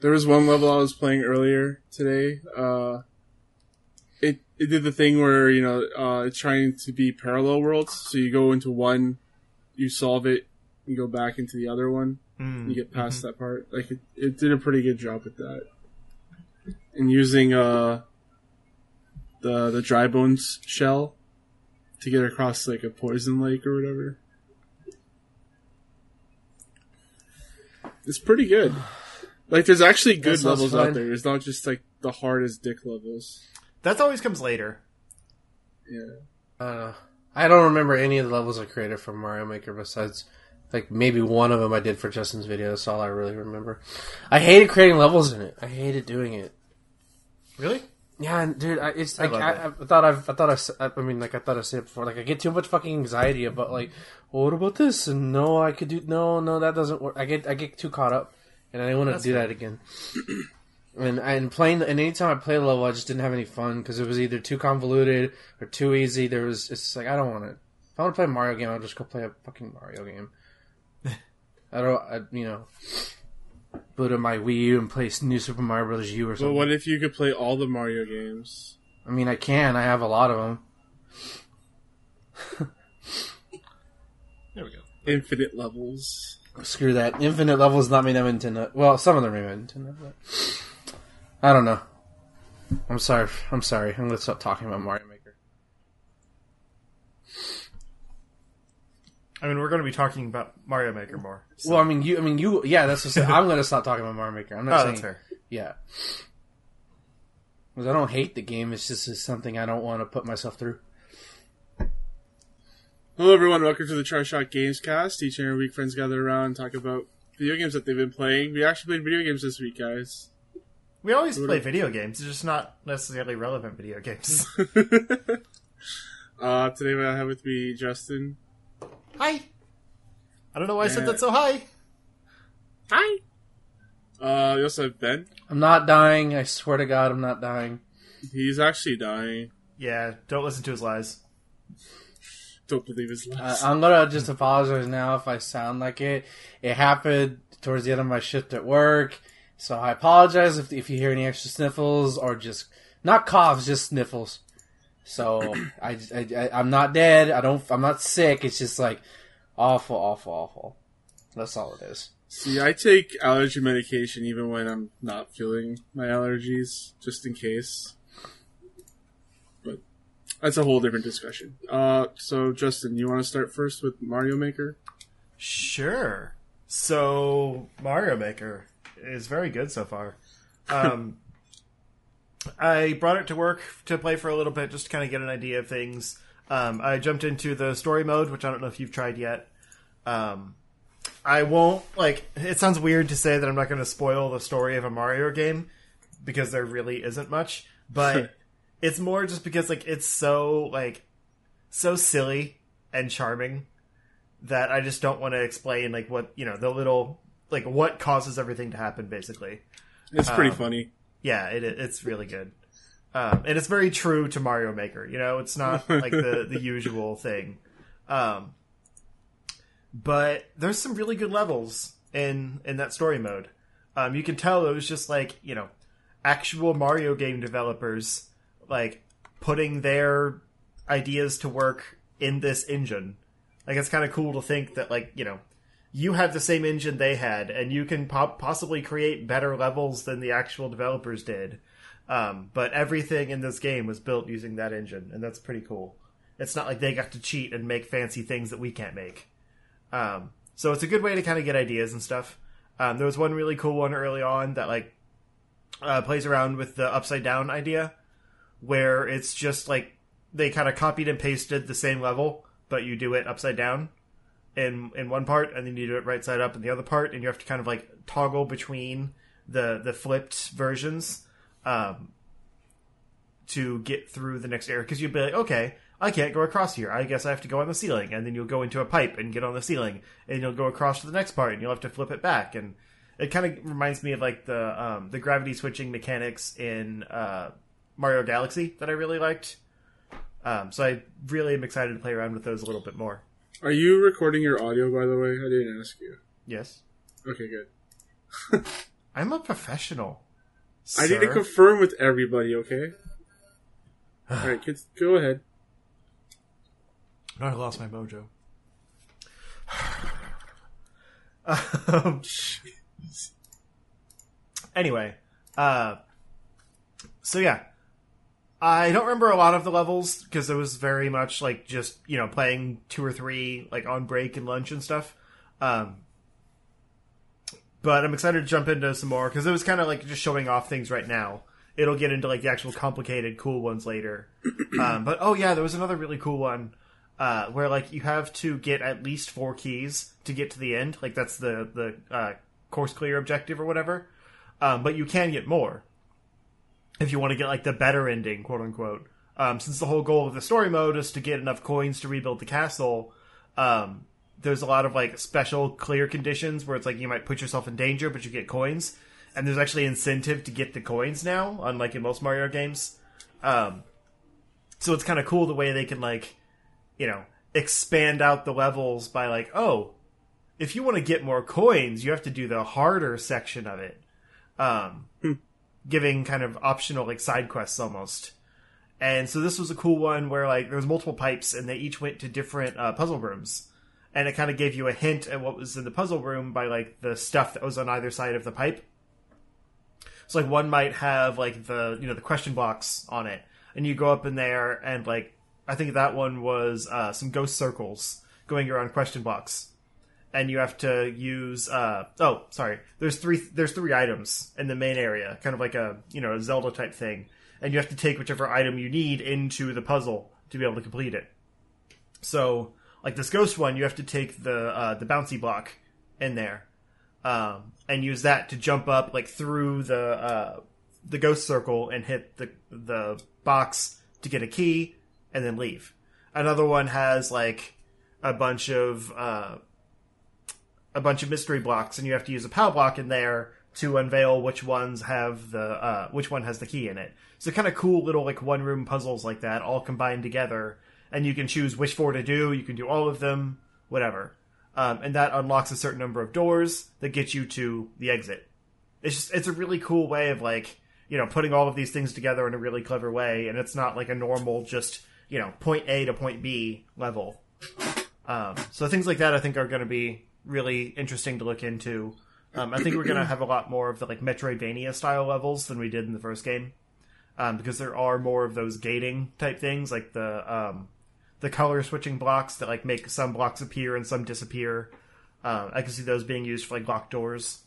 There was one level I was playing earlier today. Uh, it it did the thing where you know uh, it's trying to be parallel worlds. So you go into one, you solve it, you go back into the other one, Mm. you get past that part. Like it, it did a pretty good job with that. And using uh the the dry bones shell to get across like a poison lake or whatever. It's pretty good. Like there's actually good That levels fun. out there. It's not just like the hardest dick levels. That always comes later. Yeah. I don't. I don't remember any of the levels I created for Mario Maker besides like maybe one of them I did for Justin's video. That's all I really remember. I hated creating levels in it. I hated doing it. Really? Yeah, dude, I, it's I like love I, it. I, thought I've, I thought I, s- I I mean, like I thought I said it before. Like I get too much fucking anxiety about like, well, what about this? And no, I could do no, no, that doesn't work. I get, I get too caught up, and I didn't want to do that again. and and playing, and anytime I play a level, I just didn't have any fun because it was either too convoluted or too easy. There was, it's just like I don't want it. If I want to play a Mario game, I'll just go play a fucking Mario game. I don't, I, you know, boot up my Wii U and play New Super Mario Bros. U or something. But what if you could play all the Mario games? I mean, I can. I have a lot of them. There we go. Infinite levels. Screw that. Infinite levels not made by Nintendo. Well, some of them are made by Nintendo, but I don't know. I'm sorry. I'm sorry. I'm gonna stop talking about Mario Maker. I mean, we're going to be talking about Mario Maker more. so- Well, I mean, you. I mean, you. Yeah, that's. Just, I'm gonna stop talking about Mario Maker. I'm not oh, saying. Yeah. Because I don't hate the game. It's just it's something I don't want to put myself through. Hello, everyone. Welcome to the Try Shot Games Cast. Each and every week, friends gather around and talk about video games that they've been playing. We actually played video games this week, guys. We always What play are- video games, it's just not necessarily relevant video games. uh, today I have with me Justin. Hi. I don't know why I said that so high. Hi. Uh, we also have Ben. I'm not dying. I swear to God, I'm not dying. He's actually dying. Yeah, don't listen to his lies. Don't believe his Uh. I'm gonna just apologize now if I sound like it. It happened towards the end of my shift at work, so I apologize if if you hear any extra sniffles or just not coughs, just sniffles. So I, I, I I'm not dead. I don't. I'm not sick. It's just like awful, awful, awful. That's all it is. See, I take allergy medication even when I'm not feeling my allergies, just in case. That's a whole different discussion. Uh, so Justin, you want to start first with Mario Maker? Sure. So Mario Maker is very good so far. Um, I brought it to work to play for a little bit, just to kind of get an idea of things. Um, I jumped into the story mode, which I don't know if you've tried yet. Um, I won't like. It sounds weird to say that I'm not going to spoil the story of a Mario game because there really isn't much, but it's more just because like it's so like so silly and charming that I just don't want to explain like what you know the little like what causes everything to happen basically. It's pretty Um, funny. Yeah, it it's really good. Um, and it's very true to Mario Maker. You know, it's not like the the usual thing. Um, but there's some really good levels in in that story mode. Um, you can tell it was just like you know actual Mario game developers like putting their ideas to work in this engine. Like it's kind of cool to think that like you know you have the same engine they had, and you can po- possibly create better levels than the actual developers did. Um, but everything in this game was built using that engine, and that's pretty cool. It's not like they got to cheat and make fancy things that we can't make. Um, so it's a good way to kind of get ideas and stuff. Um, there was one really cool one early on that like uh, plays around with the upside down idea, where it's just like they kind of copied and pasted the same level, but you do it upside down in in one part, and then you do it right side up in the other part, and you have to kind of like toggle between the the flipped versions um, to get through the next area. Because you'd be like, okay, I can't go across here. I guess I have to go on the ceiling, and then you'll go into a pipe and get on the ceiling, and you'll go across to the next part, and you'll have to flip it back. And it kind of reminds me of like the um, the gravity switching mechanics in uh, Mario Galaxy that I really liked. Um, so I really am excited to play around with those a little bit more. Are you recording your audio, by the way? I didn't ask you. Yes. Okay, good. I'm a professional. I need to confirm with everybody, okay? Alright, kids, go ahead. No, I lost my mojo. um, anyway, uh, so yeah, I don't remember a lot of the levels because it was very much like just you know playing two or three like on break and lunch and stuff. Um, but I'm excited to jump into some more because it was kind of like just showing off things right now. It'll get into like the actual complicated, cool ones later. um, but oh yeah, there was another really cool one uh, where like you have to get at least four keys to get to the end. Like that's the the uh, course clear objective or whatever. Um, but you can get more if you want to get like the better ending, quote unquote. Um, since the whole goal of the story mode is to get enough coins to rebuild the castle, um, there's a lot of like special clear conditions where it's like you might put yourself in danger, but you get coins. And there's actually incentive to get the coins now, unlike in most Mario games. Um, so it's kind of cool the way they can like, you know, expand out the levels by like, oh, if you want to get more coins, you have to do the harder section of it. Um, giving kind of optional like side quests almost. And so this was a cool one where like there was multiple pipes and they each went to different uh, puzzle rooms, and it kind of gave you a hint at what was in the puzzle room by like the stuff that was on either side of the pipe. So like one might have like the you know the question box on it, and you go up in there and like I think that one was uh, some ghost circles going around question box, and you have to use uh oh sorry. There's three there's three items in the main area kind of like a you know a zelda type thing. And you have to take whichever item you need into the puzzle to be able to complete it. So like this ghost one you have to take the uh the bouncy block in there um and use that to jump up like through the uh the ghost circle and hit the the box to get a key and then leave. Another one has like a bunch of uh a bunch of mystery blocks, and you have to use a power block in there to unveil which ones have the uh, which one has the key in it. So kind of cool little like one room puzzles like that, all combined together, and you can choose which four to do. You can do all of them, whatever, um, and that unlocks a certain number of doors that get you to the exit. It's just it's a really cool way of like you know putting all of these things together in a really clever way, and it's not like a normal just you know point A to point B level. Um, so things like that I think are going to be really interesting to look into. Um, I think we're going to have a lot more of the like Metroidvania style levels than we did in the first game, um, because there are more of those gating type things, like the um, the color switching blocks that like make some blocks appear and some disappear. Uh, I can see those being used for like locked doors.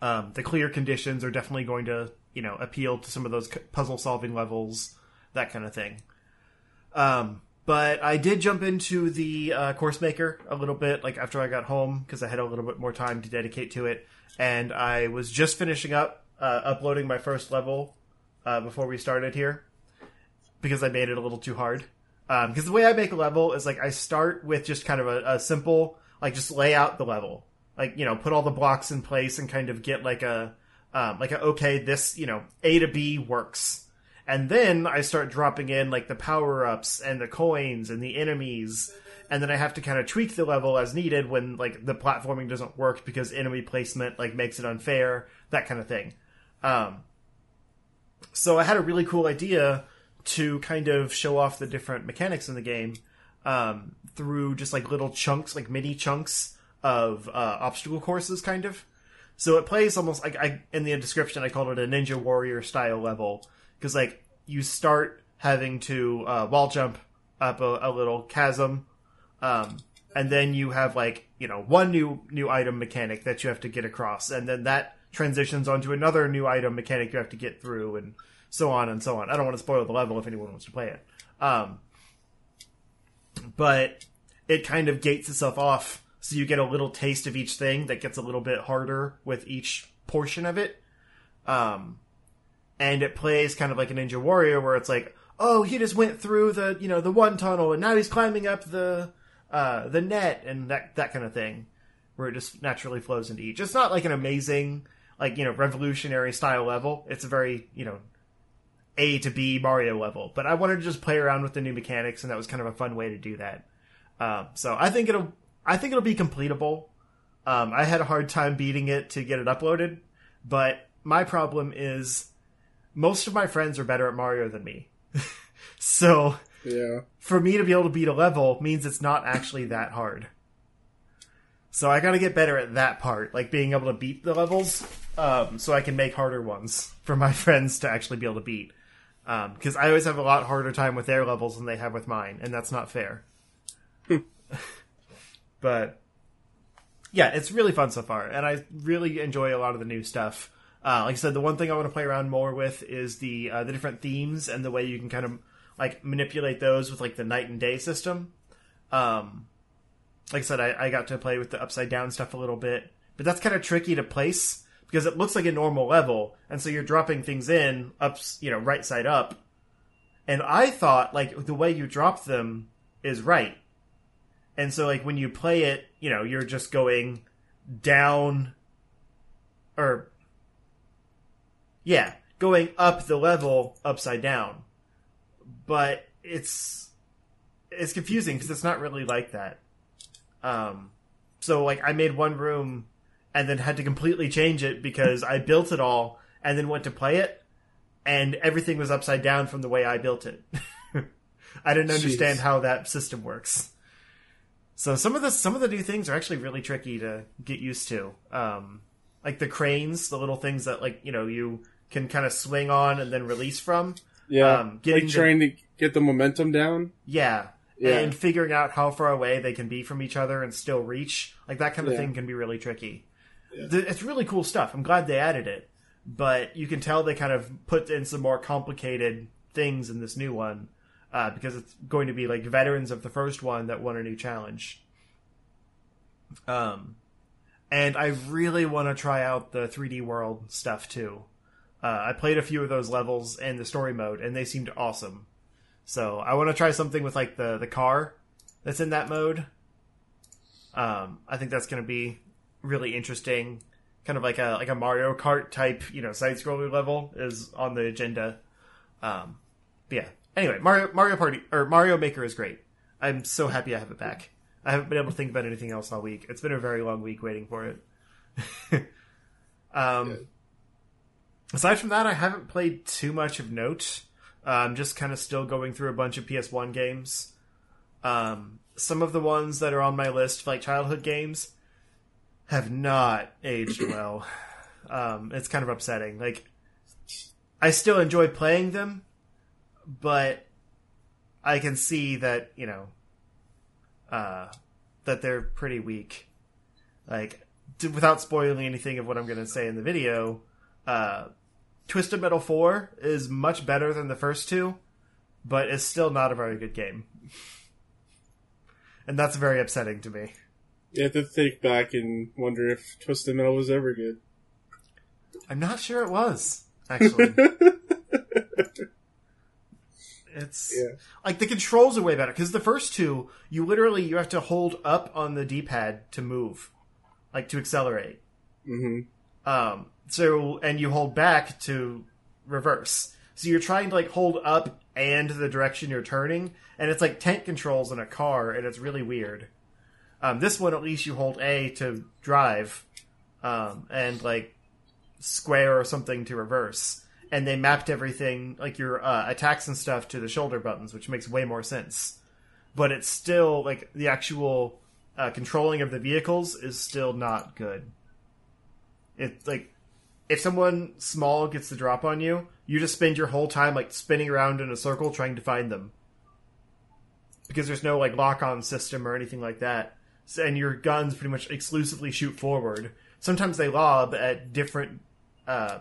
Um, the clear conditions are definitely going to you know appeal to some of those puzzle solving levels, that kind of thing. Um, but I did jump into the uh, course maker a little bit, like after I got home, because I had a little bit more time to dedicate to it, and I was just finishing up uh, uploading my first level uh, before we started here, because I made it a little too hard. Because the way I make a level is like I start with just kind of a, a simple, like just lay out the level, like you know, put all the blocks in place and kind of get like a, um, like a okay, this you know, A to B works and then I start dropping in like the power ups and the coins and the enemies, and then I have to kind of tweak the level as needed when like the platforming doesn't work because enemy placement like makes it unfair, that kind of thing. Um, so I had a really cool idea to kind of show off the different mechanics in the game um, through just like little chunks, like mini chunks of uh, obstacle courses, kind of. So it plays almost like I in the description I called it a Ninja Warrior style level because like you start having to uh, wall jump up a, a little chasm, um, and then you have like you know one new new item mechanic that you have to get across, and then that transitions onto another new item mechanic you have to get through, and so on and so on. I don't want to spoil the level if anyone wants to play it, um, but it kind of gates itself off, so you get a little taste of each thing that gets a little bit harder with each portion of it. Um, and it plays kind of like a Ninja Warrior, where it's like, oh, he just went through the you know the one tunnel, and now he's climbing up the uh, the net, and that that kind of thing, where it just naturally flows into each. It's not like an amazing like you know revolutionary style level. It's a very you know A to B Mario level, but I wanted to just play around with the new mechanics, and that was kind of a fun way to do that. Um, so I think it'll I think it'll be completable. Um, I had a hard time beating it to get it uploaded But my problem is most of my friends are better at Mario than me. so Yeah. for me to be able to beat a level means it's not actually that hard. So I got to get better at that part, like being able to beat the levels, um, so I can make harder ones for my friends to actually be able to beat. Because I always have a lot harder time with their levels than they have with mine, and that's not fair. but yeah, it's really fun so far, and I really enjoy a lot of the new stuff. Uh, like I said, the one thing I want to play around more with is the uh, the different themes and the way you can kind of like manipulate those with like the night and day system. Um, like I said, I, I got to play with the upside down stuff a little bit, but that's kind of tricky to place because it looks like a normal level, and so you're dropping things in up, you know, right side up. And I thought like the way you drop them is right, and so like when you play it, you know, you're just going down, or yeah, going up the level upside down, but it's it's confusing because it's not really like that. Um, so like I made one room and then had to completely change it because I built it all and then went to play it and everything was upside down from the way I built it. I didn't understand Jeez. how that system works. So some of the some of the new things are actually really tricky to get used to. Um, like the cranes, the little things that like you know you can kind of swing on and then release from. Yeah. Um, getting like the- trying to get the momentum down. Yeah. Yeah. And figuring out how far away they can be from each other and still reach, like that kind of Yeah. thing can be really tricky. Yeah. It's really cool stuff. I'm glad they added it, but you can tell they kind of put in some more complicated things in this new one uh, because it's going to be like veterans of the first one that won a new challenge. Um, and I really want to try out the 3D world stuff too. Uh, I played a few of those levels in the story mode, and they seemed awesome. So I want to try something with like the the car that's in that mode. Um, I think that's going to be really interesting. Kind of like a like a Mario Kart type, you know, side scroller level is on the agenda. Um, but yeah. Anyway, Mario Mario Party or Mario Maker is great. I'm so happy I have it back. I haven't been able to think about anything else all week. It's been a very long week waiting for it. um. Aside from that, I haven't played too much of note. Uh, I'm just kind of still going through a bunch of PS1 games. Um, some of the ones that are on my list, like childhood games, have not aged well. Um, it's kind of upsetting. Like, I still enjoy playing them, but I can see that you know uh, that they're pretty weak. Like, d- without spoiling anything of what I'm going to say in the video, uh, Twisted Metal 4 is much better than the first two, but it's still not a very good game. And that's very upsetting to me. You have to think back and wonder if Twisted Metal was ever good. I'm not sure it was, actually. it's Yeah. like the controls are way better because the first two you literally you have to hold up on the d-pad to move like to accelerate hmm um so and you hold back to reverse. So you're trying to like hold up and the direction you're turning and it's like tank controls in a car and it's really weird. Um this one at least you hold a to drive um and like square or something to reverse. And they mapped everything like your uh, attacks and stuff to the shoulder buttons which makes way more sense. But it's still like the actual uh, controlling of the vehicles is still not good. It's like if someone small gets the drop on you you just spend your whole time like spinning around in a circle trying to find them. Because there's no like lock on system or anything like that. So, and your guns pretty much exclusively shoot forward. Sometimes they lob at different uh,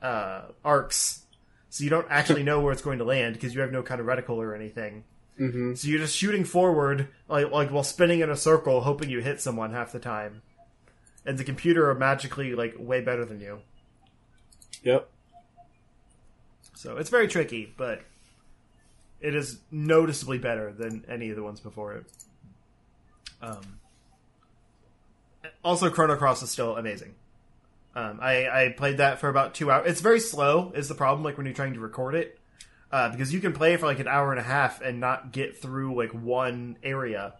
uh, arcs, so you don't actually know where it's going to land because you have no kind of reticle or anything. hmm So you're just shooting forward, like like while spinning in a circle, hoping you hit someone half the time. And the computer are magically like way better than you, Yep. so it's very tricky, but it is noticeably better than any of the ones before it. Um, also, Chrono Cross is still amazing. Um, I, I played that for about two hours. It's very slow, is the problem, like when you're trying to record it. Uh, because you can play for like an hour and a half and not get through like one area,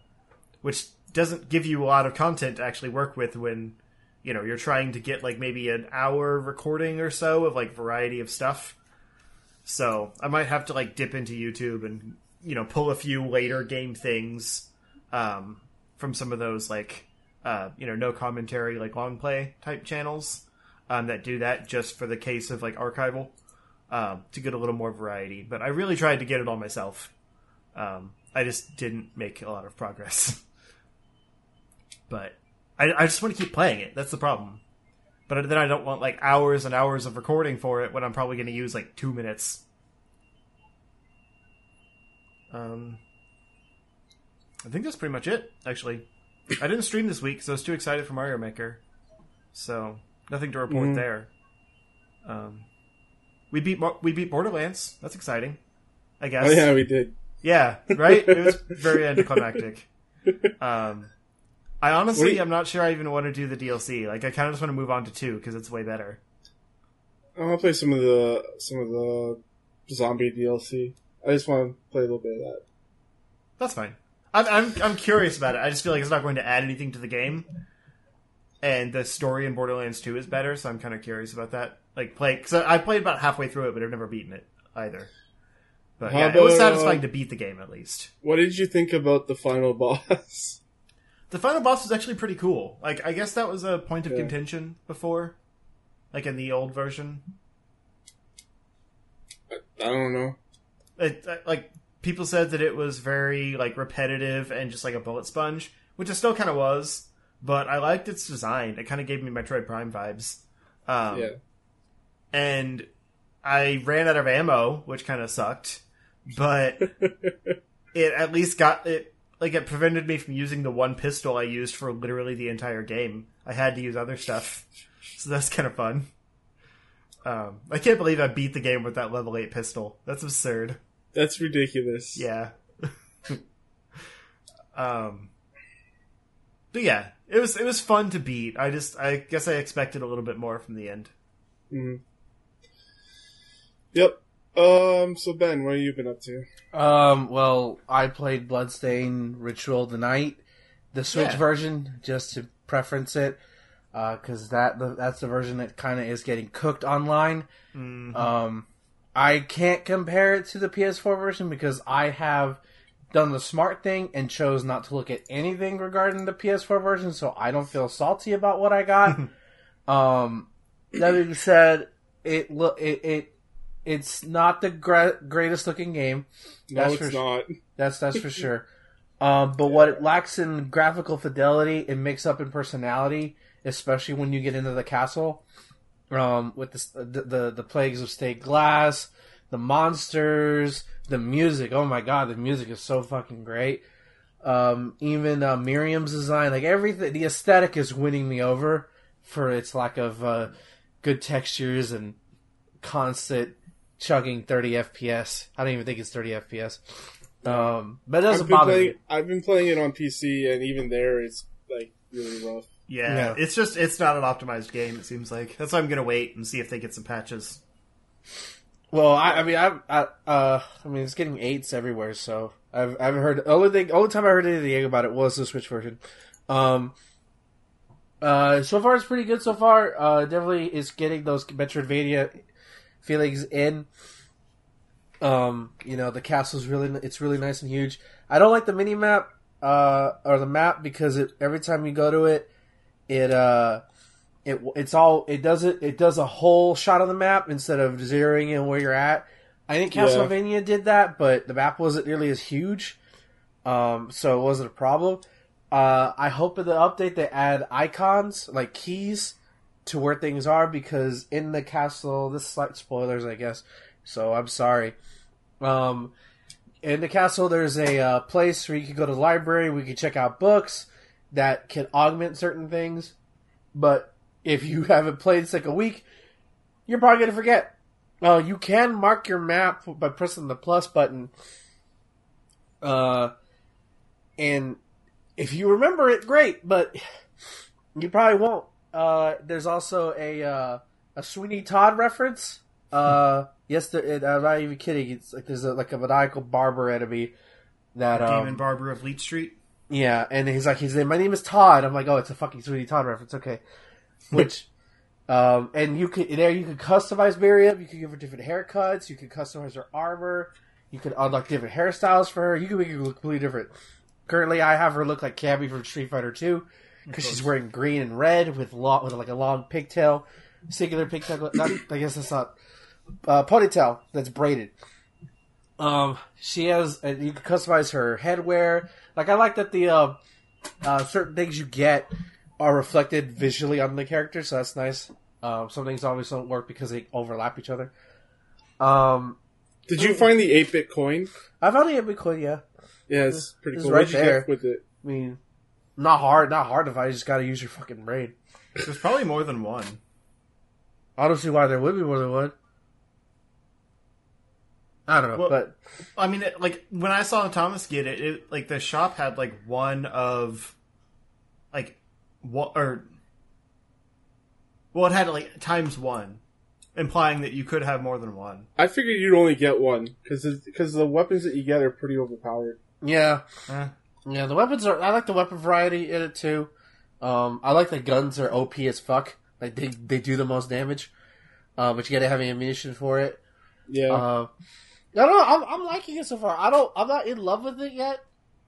which doesn't give you a lot of content to actually work with when you know you're trying to get like maybe an hour recording or so of like variety of stuff. So I might have to like dip into YouTube and you know pull a few later game things um, from some of those like uh, you know no commentary like long play type channels um, that do that just for the case of like archival um, to get a little more variety. But I really tried to get it all myself. Um, I just didn't make a lot of progress. but I, I just want to keep playing it. That's the problem. But then I don't want like hours and hours of recording for it when I'm probably going to use like two minutes. Um, I think that's pretty much it. Actually, I didn't stream this week because I was too excited for Mario Maker, so nothing to report Mhm. there. Um, we beat we beat Borderlands. That's exciting. I guess. Oh yeah, we did. Yeah, right? It was very anticlimactic. Um, I honestly, you- I'm not sure I even want to do the DLC. Like, I kind of just want to move on to two because it's way better. I want to play some of the some of the zombie DLC. I just want to play a little bit of that. That's fine. I'm, I'm I'm curious about it. I just feel like it's not going to add anything to the game, and the story in Borderlands Two is better. So I'm kind of curious about that. Like, play because I played about halfway through it, but I've never beaten it either. But How yeah, it was satisfying uh, to beat the game at least. What did you think about the final boss? The final boss was actually pretty cool. Like, I guess that was a point of Yeah. contention before, like in the old version. I don't know. it, uh, like people said that it was very like repetitive and just like a bullet sponge, which it still kind of was. But I liked its design. It kind of gave me Metroid Prime vibes. Um, yeah, And I ran out of ammo, which kind of sucked. But it at least got it. Like it prevented me from using the one pistol I used for literally the entire game. I had to use other stuff, so that's kind of fun. Um, I can't believe I beat the game with that level eight pistol. That's absurd. that's ridiculous. Yeah. um But yeah, it was it was fun to beat. I just I guess I expected a little bit more from the end. Mhm. Yep. Um. So Ben, what have you been up to? Um, well, I played Bloodstained Ritual of the Night, the Switch Yeah. version, just to preference it, uh, because that that's the version that kind of is getting cooked online. Mm, Um, I can't compare it to the PS4 version because I have done the smart thing and chose not to look at anything regarding the PS4 version, so I don't feel salty about what I got. um, that being said, it look it, it it's not the gra- greatest looking game. No, That's it's for- not. That's that's for sure. Um, but what it lacks in graphical fidelity, it makes up in personality, especially when you get into the castle. Um, with the, the the the plagues of stained glass, the monsters, the music. Oh my god, the music is so fucking great. Um, even uh, Miriam's design, like everything, the aesthetic is winning me over for its lack of uh, good textures and constant chugging 30 FPS. I don't even think it's 30 FPS. Um, but it I've doesn't been bother playing. me. I've been playing it on PC, and even there, it's like really rough. yeah, Yeah. it's just it's not an optimized game. It seems like that's why I'm gonna wait and see if they get some patches. Well, I, I mean, I, I, uh, I mean, it's getting eights everywhere, so I've, I've heard. Only thing, only time I heard anything about it was the Switch version. Um, uh, so far it's pretty good. So far, uh, definitely is getting those Metroidvania feelings in. Um, you know, the castle's really, it's really nice and huge. I don't like the mini map, uh, or the map because it every time you go to it, it, uh, it it's all it does it it does a whole shot of the map instead of zeroing in where you're at. I think Yeah. Castlevania did that, but the map wasn't nearly as huge, um, so it wasn't a problem. Uh, I hope in the update they add icons like keys to where things are because in the castle, this is slight spoilers, I guess. So I'm sorry. Um, in the castle, there's a uh, place where you can go to the library. We can check out books that can augment certain things. But if you haven't played like a week, you're probably gonna forget. Uh, you can mark your map by pressing the plus button. Uh, and if you remember it, great. But you probably won't. Uh, there's also a uh, a Sweeney Todd reference. Uh, yes, there, it, I'm not even kidding. It's like there's a, like a maniacal barber enemy that um, Demon Barber of Leech Street. yeah, and he's like, he's like, my name is Todd. I'm like, oh, it's a fucking Sweeney Todd reference. Okay. which um, and you can there you could customize Miriam. You can give her different haircuts. You can customize her armor. You can unlock different hairstyles for her. You can make her look completely different. Currently, I have her look like Cammy from Street Fighter Two because she's wearing green and red with long, with like a long pigtail, singular pigtail. Not, I guess that's not uh, ponytail that's braided. Um, she has uh, you can customize her headwear. Like I like that the uh, uh, certain things you get are reflected visually on the character, so that's nice. Um, some things always don't work because they overlap each other. Um, Did you find the eight bit coin? I found it a bit cool, yeah. Yeah, it's pretty It's cool. right there. get with it? I mean, not hard, not hard to find. You just got to use your fucking brain. There's probably more than one. I don't see why there would be more than one. I don't know, Well- but I mean, it, like when I saw Thomas get it, it, like the shop had like one of, like, what or, well, it had like times one, implying that you could have more than one. I figured you'd only get one because because the weapons that you get are pretty overpowered. yeah, Eh. Yeah. The weapons are. I like the weapon variety in it too. Um, I like the guns are OP as fuck. Like they they do the most damage, uh, but you got to have ammunition for it. Yeah, Uh, I don't know. I'm, I'm liking it so far. I don't. I'm not in love with it yet.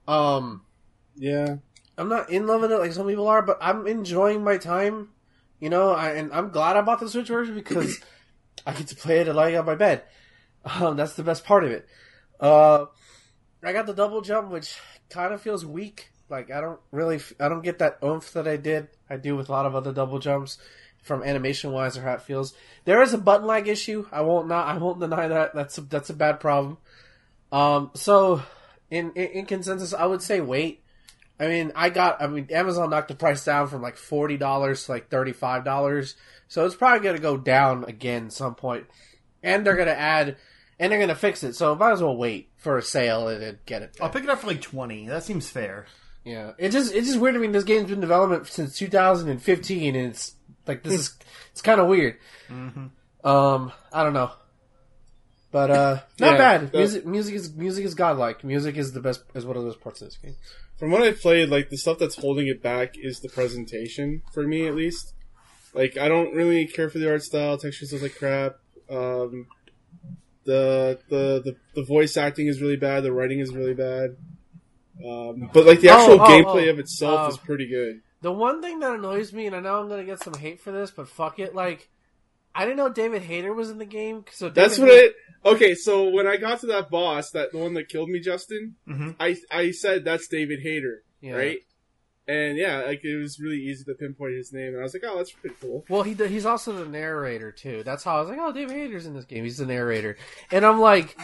Um, yeah. I'm not in love with it like some people are, but I'm enjoying my time. You know, I, and I'm glad I bought the Switch version because I get to play it lying on my bed. Um, that's the best part of it. Uh, I got the double jump, which kind of feels weak. Like I don't really, I don't get that oomph that I did. I do with a lot of other double jumps, from animation wise or how it feels. There is a button lag issue. I won't not. I won't deny that. That's a, that's a bad problem. Um, so in, in in consensus, I would say wait. I mean, I got. I mean, Amazon knocked the price down from like forty dollars to like thirty five dollars, so it's probably going to go down again some. And they're going to add, and they're going to fix it. So might as well wait for a sale and then get it. I'll pick it up for like twenty. That seems fair. Yeah, it just it's just weird to me. This game's been in development since 2015, and it's like this is it's kind of weird. Um, I don't know, but uh, not Yeah, bad. the- Music, music is music is godlike. Music is the best is one of those parts of this game. From what I played, like the stuff that's holding it back is the presentation for me, at least. Like I don't really care for the art style. Textures look like crap. Um, the, the the the voice acting is really bad. The writing is really bad. Um, but like the Oh, actual oh, gameplay oh. of itself Uh, is pretty good. The one thing that annoys me, and I know I'm gonna get some hate for this, but fuck it, like I didn't know David Hayter was in the game. So David That's what it. Okay, so when I got to that boss, that the one that killed me, Justin, Mhm. I I said that's David Hayter, Yeah. right? And yeah, like it was really easy to pinpoint his name, and I was like, oh, that's pretty cool. Well, he he's also the narrator too. That's how I was like, oh, David Hayter's in this game. He's the narrator, and I'm like,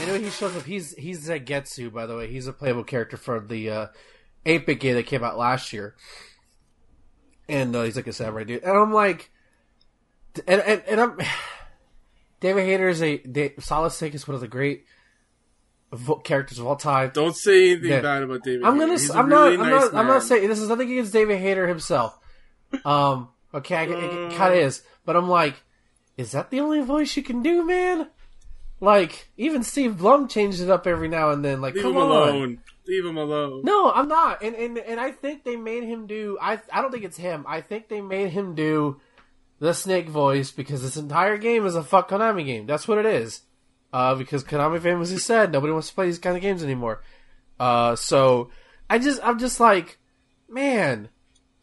anyway, he shows up. He's he's Zangetsu, by the way. He's a playable character from the uh, 8-bit game that came out last year, and uh, he's like a samurai dude. And I'm like, and and, and I'm David Hayter is a Snake is one of the great characters of all time. Don't say anything Yeah. bad about David. I'm gonna. S- I'm really not. I'm not. I'm man. not saying this is nothing against David Hayter himself. Um. Okay, I, it, kind of is, but I'm like, is that the only voice you can do, man? Like, even Steve Blum changed it up every now and then. Like, Leave come him on. alone. Leave him alone. No, I'm not. And and and I think they made him do. I I don't think it's him. I think they made him do the Snake voice because this entire game is a fuck Konami game. That's what it is. Uh, because Konami famously said nobody wants to play these kind of games anymore. Uh, so I just I'm just like, man,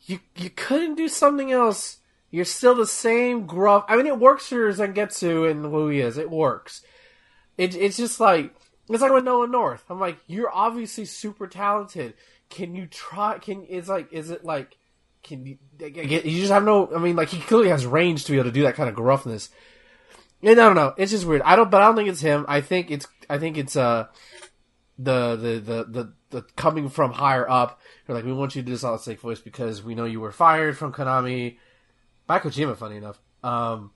you you couldn't do something else. You're still the same gruff. I mean, it works for Zangetsu and who he is. It works. It, it's just like it's like with Nolan North. I'm like, you're obviously super talented. Can you try? Can it's like, is it like, can you? You just have no. I mean, like he clearly has range to be able to do that kind of gruffness. And I don't know. It's just weird. I don't, but I don't think it's him. I think it's. I think it's uh, the the the the, the coming from higher up. They're like, we want you to do this solid snake voice because we know you were fired from Konami by Kojima. Funny enough. Um.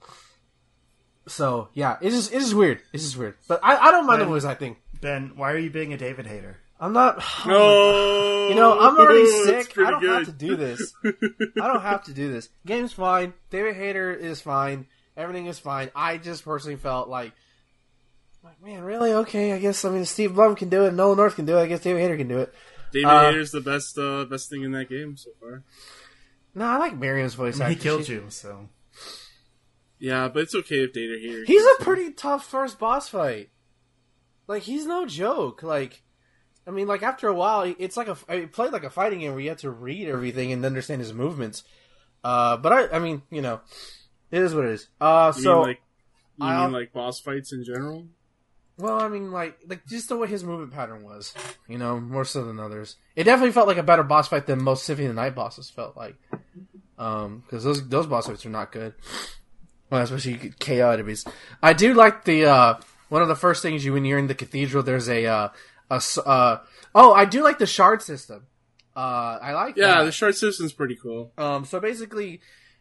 So yeah, it's just it's just weird. It's just weird. But I, I don't mind the Ben- voice acting. Ben, why are you being a David hater? I'm not. No, You know, I'm already It's sick. I don't good. have to do this. I don't have to do this. Game's fine. David Hayter is fine. Everything is fine. I just personally felt like, like, man, really? Okay, I guess. I mean, Steve Blum can do it. Nolan North can do it. I guess David Hayter can do it. David Uh, Hayter's the best uh, best thing in that game so far. No, I like Miriam's voice He killed She- you, so Yeah, but it's okay if Data here. He's a pretty tough first boss fight. Like he's no joke. Like, I mean, like after a while, it's like a it played like a fighting game where you have to read everything and understand his movements. Uh, but I, I mean, you know, it is what it is. Uh, You so mean like you I'll- mean like boss fights in general? Well, I mean, like, like just the way his movement pattern was, you know, more so than others. It definitely felt like a better boss fight than most Symphony of the Night bosses felt like, um, because those those boss fights are not good. Well, especially KO enemies. I do like the uh, one of the first things you when you're in the cathedral. There's a uh, a s- uh, oh, I do like the shard system. Uh, I like Yeah, that. the shard system's pretty cool. Um, so basically,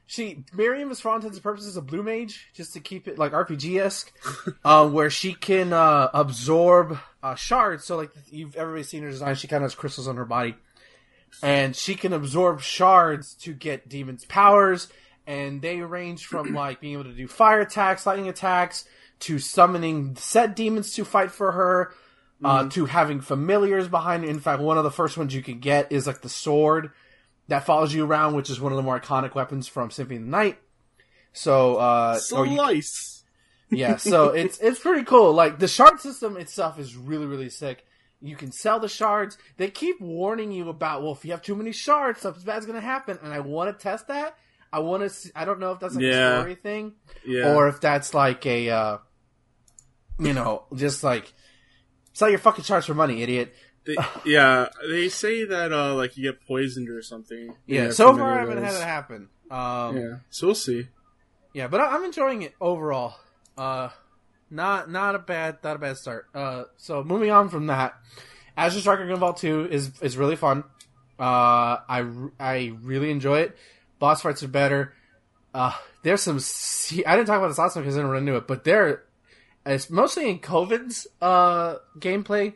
she Miriam is for all intents and purposes a blue mage, just to keep it like RPG esque, uh, where she can uh, absorb uh, shards. So like you've everybody's seen her design, she kind of has crystals on her body, and she can absorb shards to get demons' powers, and they range from like being able to do fire attacks, lightning attacks, to summoning set demons to fight for her. Uh, to having familiars behind her. In fact, one of the first ones you can get is like the sword that follows you around, which is one of the more iconic weapons from Symphony of the Night. So, uh, or you- Slice. yeah, so it's it's pretty cool. Like the shard system itself is really really sick. You can sell the shards. They keep warning you about well, if you have too many shards, something bad's gonna happen. And I want to test that. I want to. See, I don't know if that's like Yeah. a story thing Yeah. or if that's like a, uh, you know, just like sell your fucking shards for money, idiot. They, yeah, they say that uh like you get poisoned or something. Yeah. So far, I haven't had it happen. Um, Yeah, so we'll see. Yeah, but I- I'm enjoying it overall. Uh, not not a bad not a bad start. Uh, so moving on from that, Azure Striker Gunvolt Two is is really fun. Uh, I I really enjoy it. Boss fights are better. Uh, there's some. se- I didn't talk about this last time because I didn't run into it, but there, it's mostly in Copen's uh gameplay.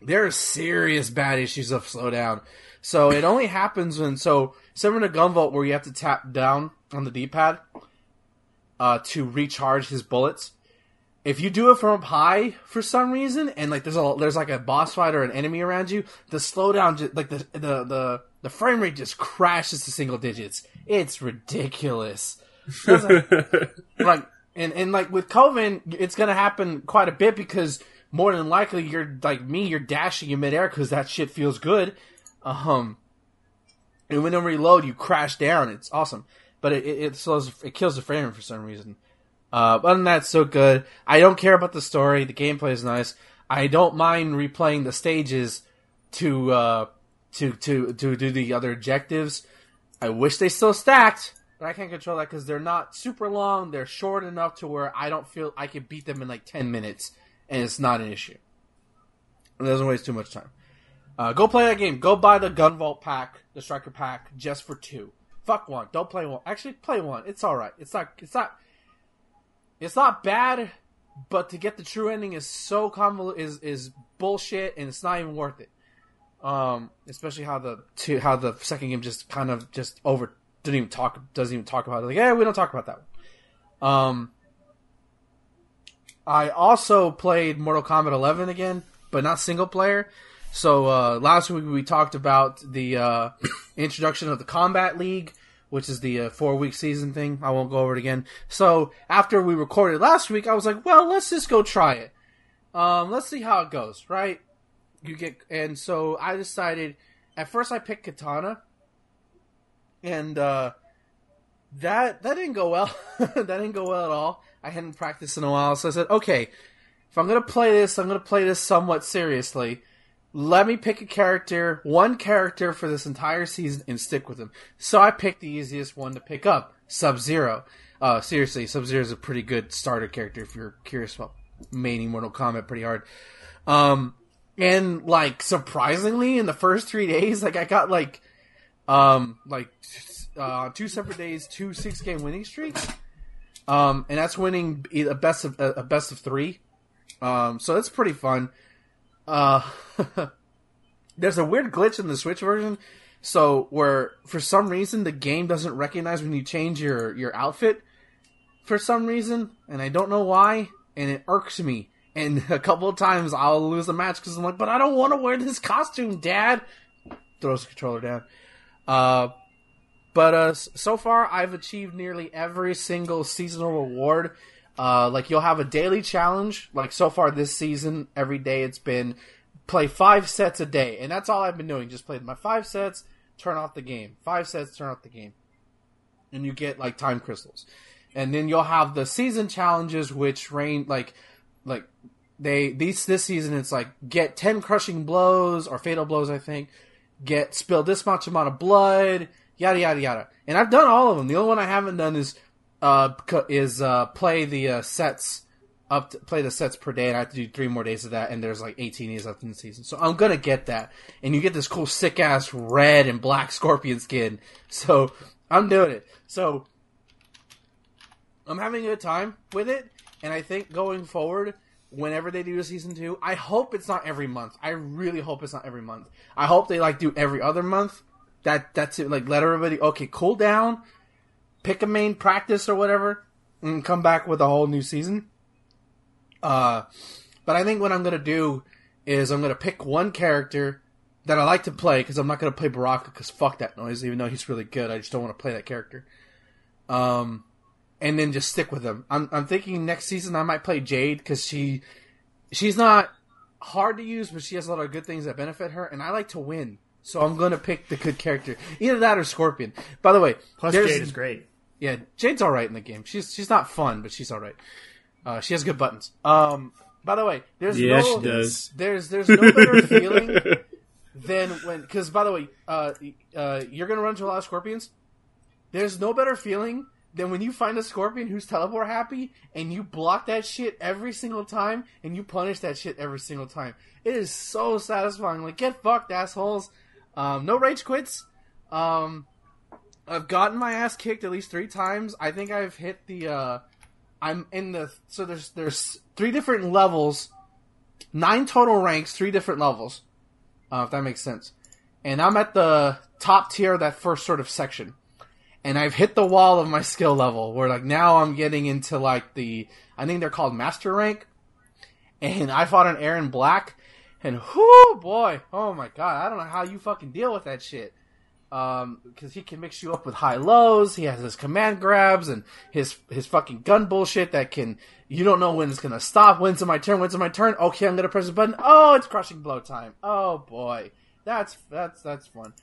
There are serious bad issues of slowdown. So it only happens when so similar to Gunvolt where you have to tap down on the D-pad uh, to recharge his bullets. If you do it from up high for some reason, and like there's a there's like a boss fight or an enemy around you, the slowdown just, like the the the the frame rate just crashes to single digits. It's ridiculous. like and and like with Copen, it's gonna happen quite a bit because more than likely you're like me, you're dashing in midair because that shit feels good. Um, and when you reload, you crash down. It's awesome, but it, it, it slows, it kills the frame for some reason. Uh, other than that, so good. I don't care about the story. The gameplay is nice. I don't mind replaying the stages to uh, to to to do the other objectives. I wish they still stacked, but I can't control that because they're not super long. They're short enough to where I don't feel I could beat them in like ten minutes, and it's not an issue. It doesn't waste too much time. Uh, go play that game. Go buy the Gunvolt pack, the Striker pack, just for two. Fuck one. Don't play one. Actually, play one. It's all right. It's not. It's not. It's not bad, but to get the true ending is so convoluted. is is bullshit, and it's not even worth it. Um, especially how the two how the second game just kind of just over didn't even talk doesn't even talk about it. Like, yeah, we don't talk about that one. Um, I also played Mortal Kombat 11 again, but not single player. So uh, last week we talked about the uh, introduction of the Kombat League, which is the uh, four week season thing. I won't go over it again. So after we recorded last week, I was like, well, let's just go try it. Um, let's see how it goes, right? You get and so I decided. At first, I picked Katana, and uh, that that didn't go well. that didn't go well at all. I hadn't practiced in a while, so I said, okay, if I'm gonna play this, I'm gonna play this somewhat seriously. Let me pick a character, one character for this entire season, and stick with him. So I picked the easiest one to pick up, Sub Zero. Uh, seriously, Sub Zero is a pretty good starter character if you're curious about maining Mortal Kombat pretty hard. Um, and like surprisingly, in the first three days, like I got like, um, like uh, two separate days, two six game winning streaks. Um, and that's winning a best of a best of three. Um, so that's pretty fun. Uh, there's a weird glitch in the Switch version, so where for some reason the game doesn't recognize when you change your your outfit for some reason, and I don't know why, and it irks me. And a couple of times I'll lose a match because I'm like, but I don't want to wear this costume, Dad. Throws the controller down. Uh, But uh, so far, I've achieved nearly every single seasonal reward. Uh, like you'll have a daily challenge. Like so far this season, every day it's been play five sets a day, and that's all I've been doing. Just play my five sets, turn off the game. Five sets, turn off the game, and you get like time crystals. And then you'll have the season challenges, which rain like like they these this season it's like get 10 crushing blows or fatal blows i think get spill this much amount of blood yada yada yada and i've done all of them the only one i haven't done is uh is uh play the uh, sets up to, play the sets per day and i have to do three more days of that and there's like 18 days left in the season so i'm gonna get that and you get this cool sick ass red and black scorpion skin so i'm doing it so i'm having a good time with it and i think going forward whenever they do a season two. I hope it's not every month. I really hope it's not every month. I hope they like do every other month. That that's it. Like let everybody okay, cool down, pick a main practice or whatever, and come back with a whole new season. Uh, but I think what I'm gonna do is I'm gonna pick one character that I like to play because I'm not gonna play Baraka because fuck that noise. Even though he's really good, I just don't want to play that character. Um, and then just stick with them. I'm I'm thinking next season I might play Jade because she she's not hard to use, but she has a lot of good things that benefit her, and I like to win. So I'm gonna pick the good character, either that or Scorpion. By the way, Plus, Jade is great. yeah, Jade's all right in the game. She's she's not fun, but she's all right. Uh, she has good buttons. Um, by the way, there's Yeah, no, she does. There's there's no better feeling than when because by the way, uh, uh, you're gonna run into a lot of scorpions. There's no better feeling than when you find a scorpion who's teleport happy and you block that shit every single time and you punish that shit every single time. It is so satisfying. Like get fucked, assholes. Um, no rage quits. Um, I've gotten my ass kicked at least three times. I think I've hit the. Uh, I'm in the so there's there's three different levels, nine total ranks, three different levels. Uh, if that makes sense. And I'm at the top tier of that first sort of section. And I've hit the wall of my skill level where like now I'm getting into like the I think they're called master rank. And I fought an Erron Black and whoo boy, oh my god, I don't know how you fucking deal with that shit. Um because he can mix you up with high lows. He has his command grabs and his his fucking gun bullshit that can you don't know when it's gonna stop when's my turn when's my turn. Okay i'm gonna press a button. Oh it's crushing blow time. Oh boy. That's that's that's fun.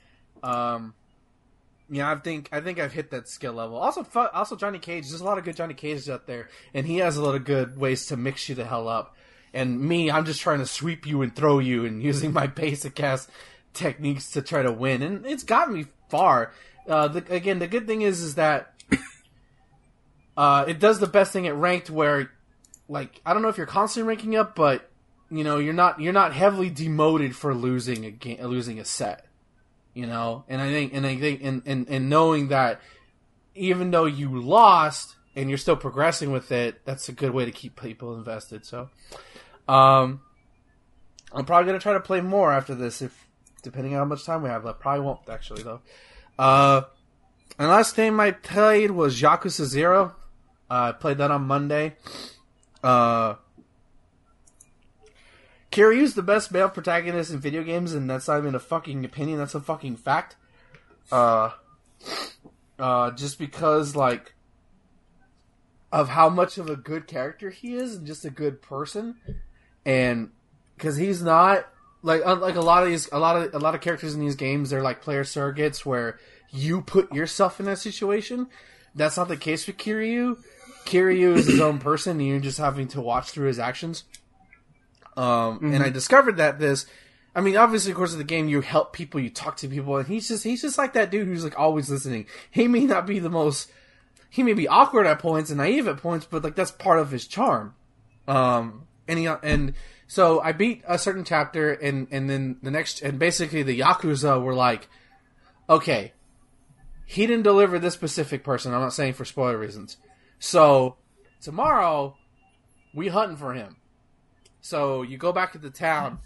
Um yeah, I think I think I've hit that skill level. Also, fu- also Johnny Cage. There's a lot of good Johnny Cages out there, and he has a lot of good ways to mix you the hell up. And me, I'm just trying to sweep you and throw you, and using my basic ass techniques to try to win, and it's gotten me far. Uh, the, again, the good thing is is that uh, it does the best thing at ranked, where like I don't know if you're constantly ranking up, but you know you're not you're not heavily demoted for losing a game, losing a set you know? And i think and i think and, and, and knowing that even though you lost and you're still progressing with it that's a good way to keep people invested so um i'm probably to try to play more after this if depending on how much time we have left. Probably won't actually though. Uh and last game i played was yakuza zero. Uh, i played that on monday. Uh Kiryu's the best male protagonist in video games, and that's not even a fucking opinion. That's a fucking fact. Uh, uh, just because like of how much of a good character he is, and just a good person, and because he's not like unlike a lot of these, a lot of a lot of characters in these games, they're like player surrogates where you put yourself in that situation. That's not the case with Kiryu. Kiryu is his own person, and you're just having to watch through his actions. Um, and I discovered that this, I mean, obviously, of course, of the game, you help people, you talk to people, and he's just, he's just like that dude who's like always listening. He may not be the most, he may be awkward at points and naive at points, but like that's part of his charm. Um, and he, and so I beat a certain chapter, and and then the next, and basically the yakuza were like, okay, he didn't deliver this specific person. I'm not saying for spoiler reasons. So tomorrow, we hunting for him. So you go back to the town,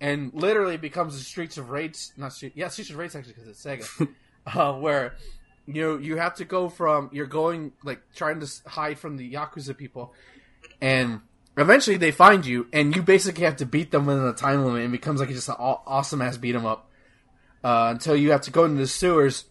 and literally it becomes the Streets of Rage. Not street, yeah, Streets of Rage actually because it's Sega, uh, where you you have to go from you're going like trying to hide from the yakuza people, and eventually they find you, and you basically have to beat them within a time limit. and It becomes like just an awesome ass beat 'em up uh, until you have to go into the sewers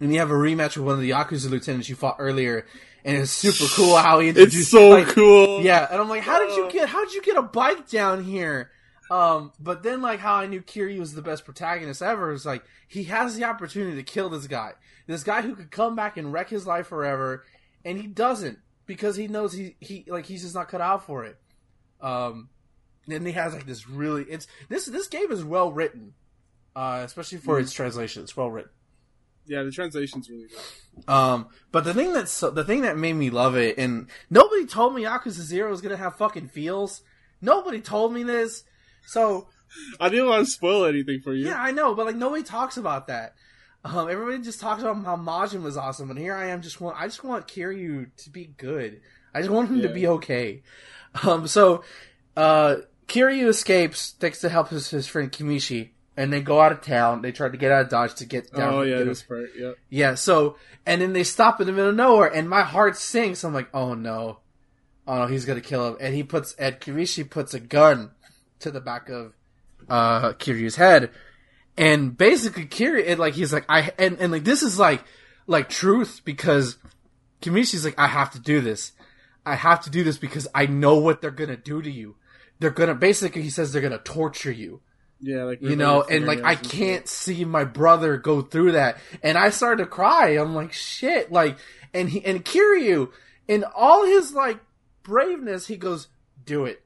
and you have a rematch with one of the Yakuza lieutenants you fought earlier, and it's super cool how he introduced. It's so like, cool. Yeah, and I'm like, how did you Oh. get? How did you get a bike down here? Um, but then like how I knew Kiryu was the best protagonist ever is like he has the opportunity to kill this guy, this guy who could come back and wreck his life forever, and he doesn't because he knows he he like he's just not cut out for it. Um, and he has like this really it's this this game is well written, uh, especially for its translation. It's well written. Yeah, the translation's really good. Um, but the thing that's the thing that made me love it, and nobody told me Yakuza Zero was gonna have fucking feels. Nobody told me this, so I didn't want to spoil anything for you. yeah, I know, but like nobody talks about that. Um, everybody just talks about how Majima was awesome, and here I am, just want I just want Kiryu to be good. I just want him to be okay. Um, so uh, Kiryu escapes, thanks to help his, his friend Kimishi, and they go out of town. They try to get out of Dodge to get down. Oh yeah, this part. Yeah. yeah, so and then they stop in the middle of nowhere, and my heart sinks. I'm like, oh no, oh no, he's gonna kill him. And he puts Ed Kirishi puts a gun to the back of uh Kiryu's head, and basically Kiryu, and like he's like I and and like this is like like truth because Kimishi's like I have to do this, I have to do this because I know what they're gonna do to you. They're gonna basically he says they're gonna torture you. Yeah, like you know, and like I can't see my brother go through that, and I started to cry. I'm like, shit, like, and he and Kiryu, in all his like braveness, he goes, "Do it,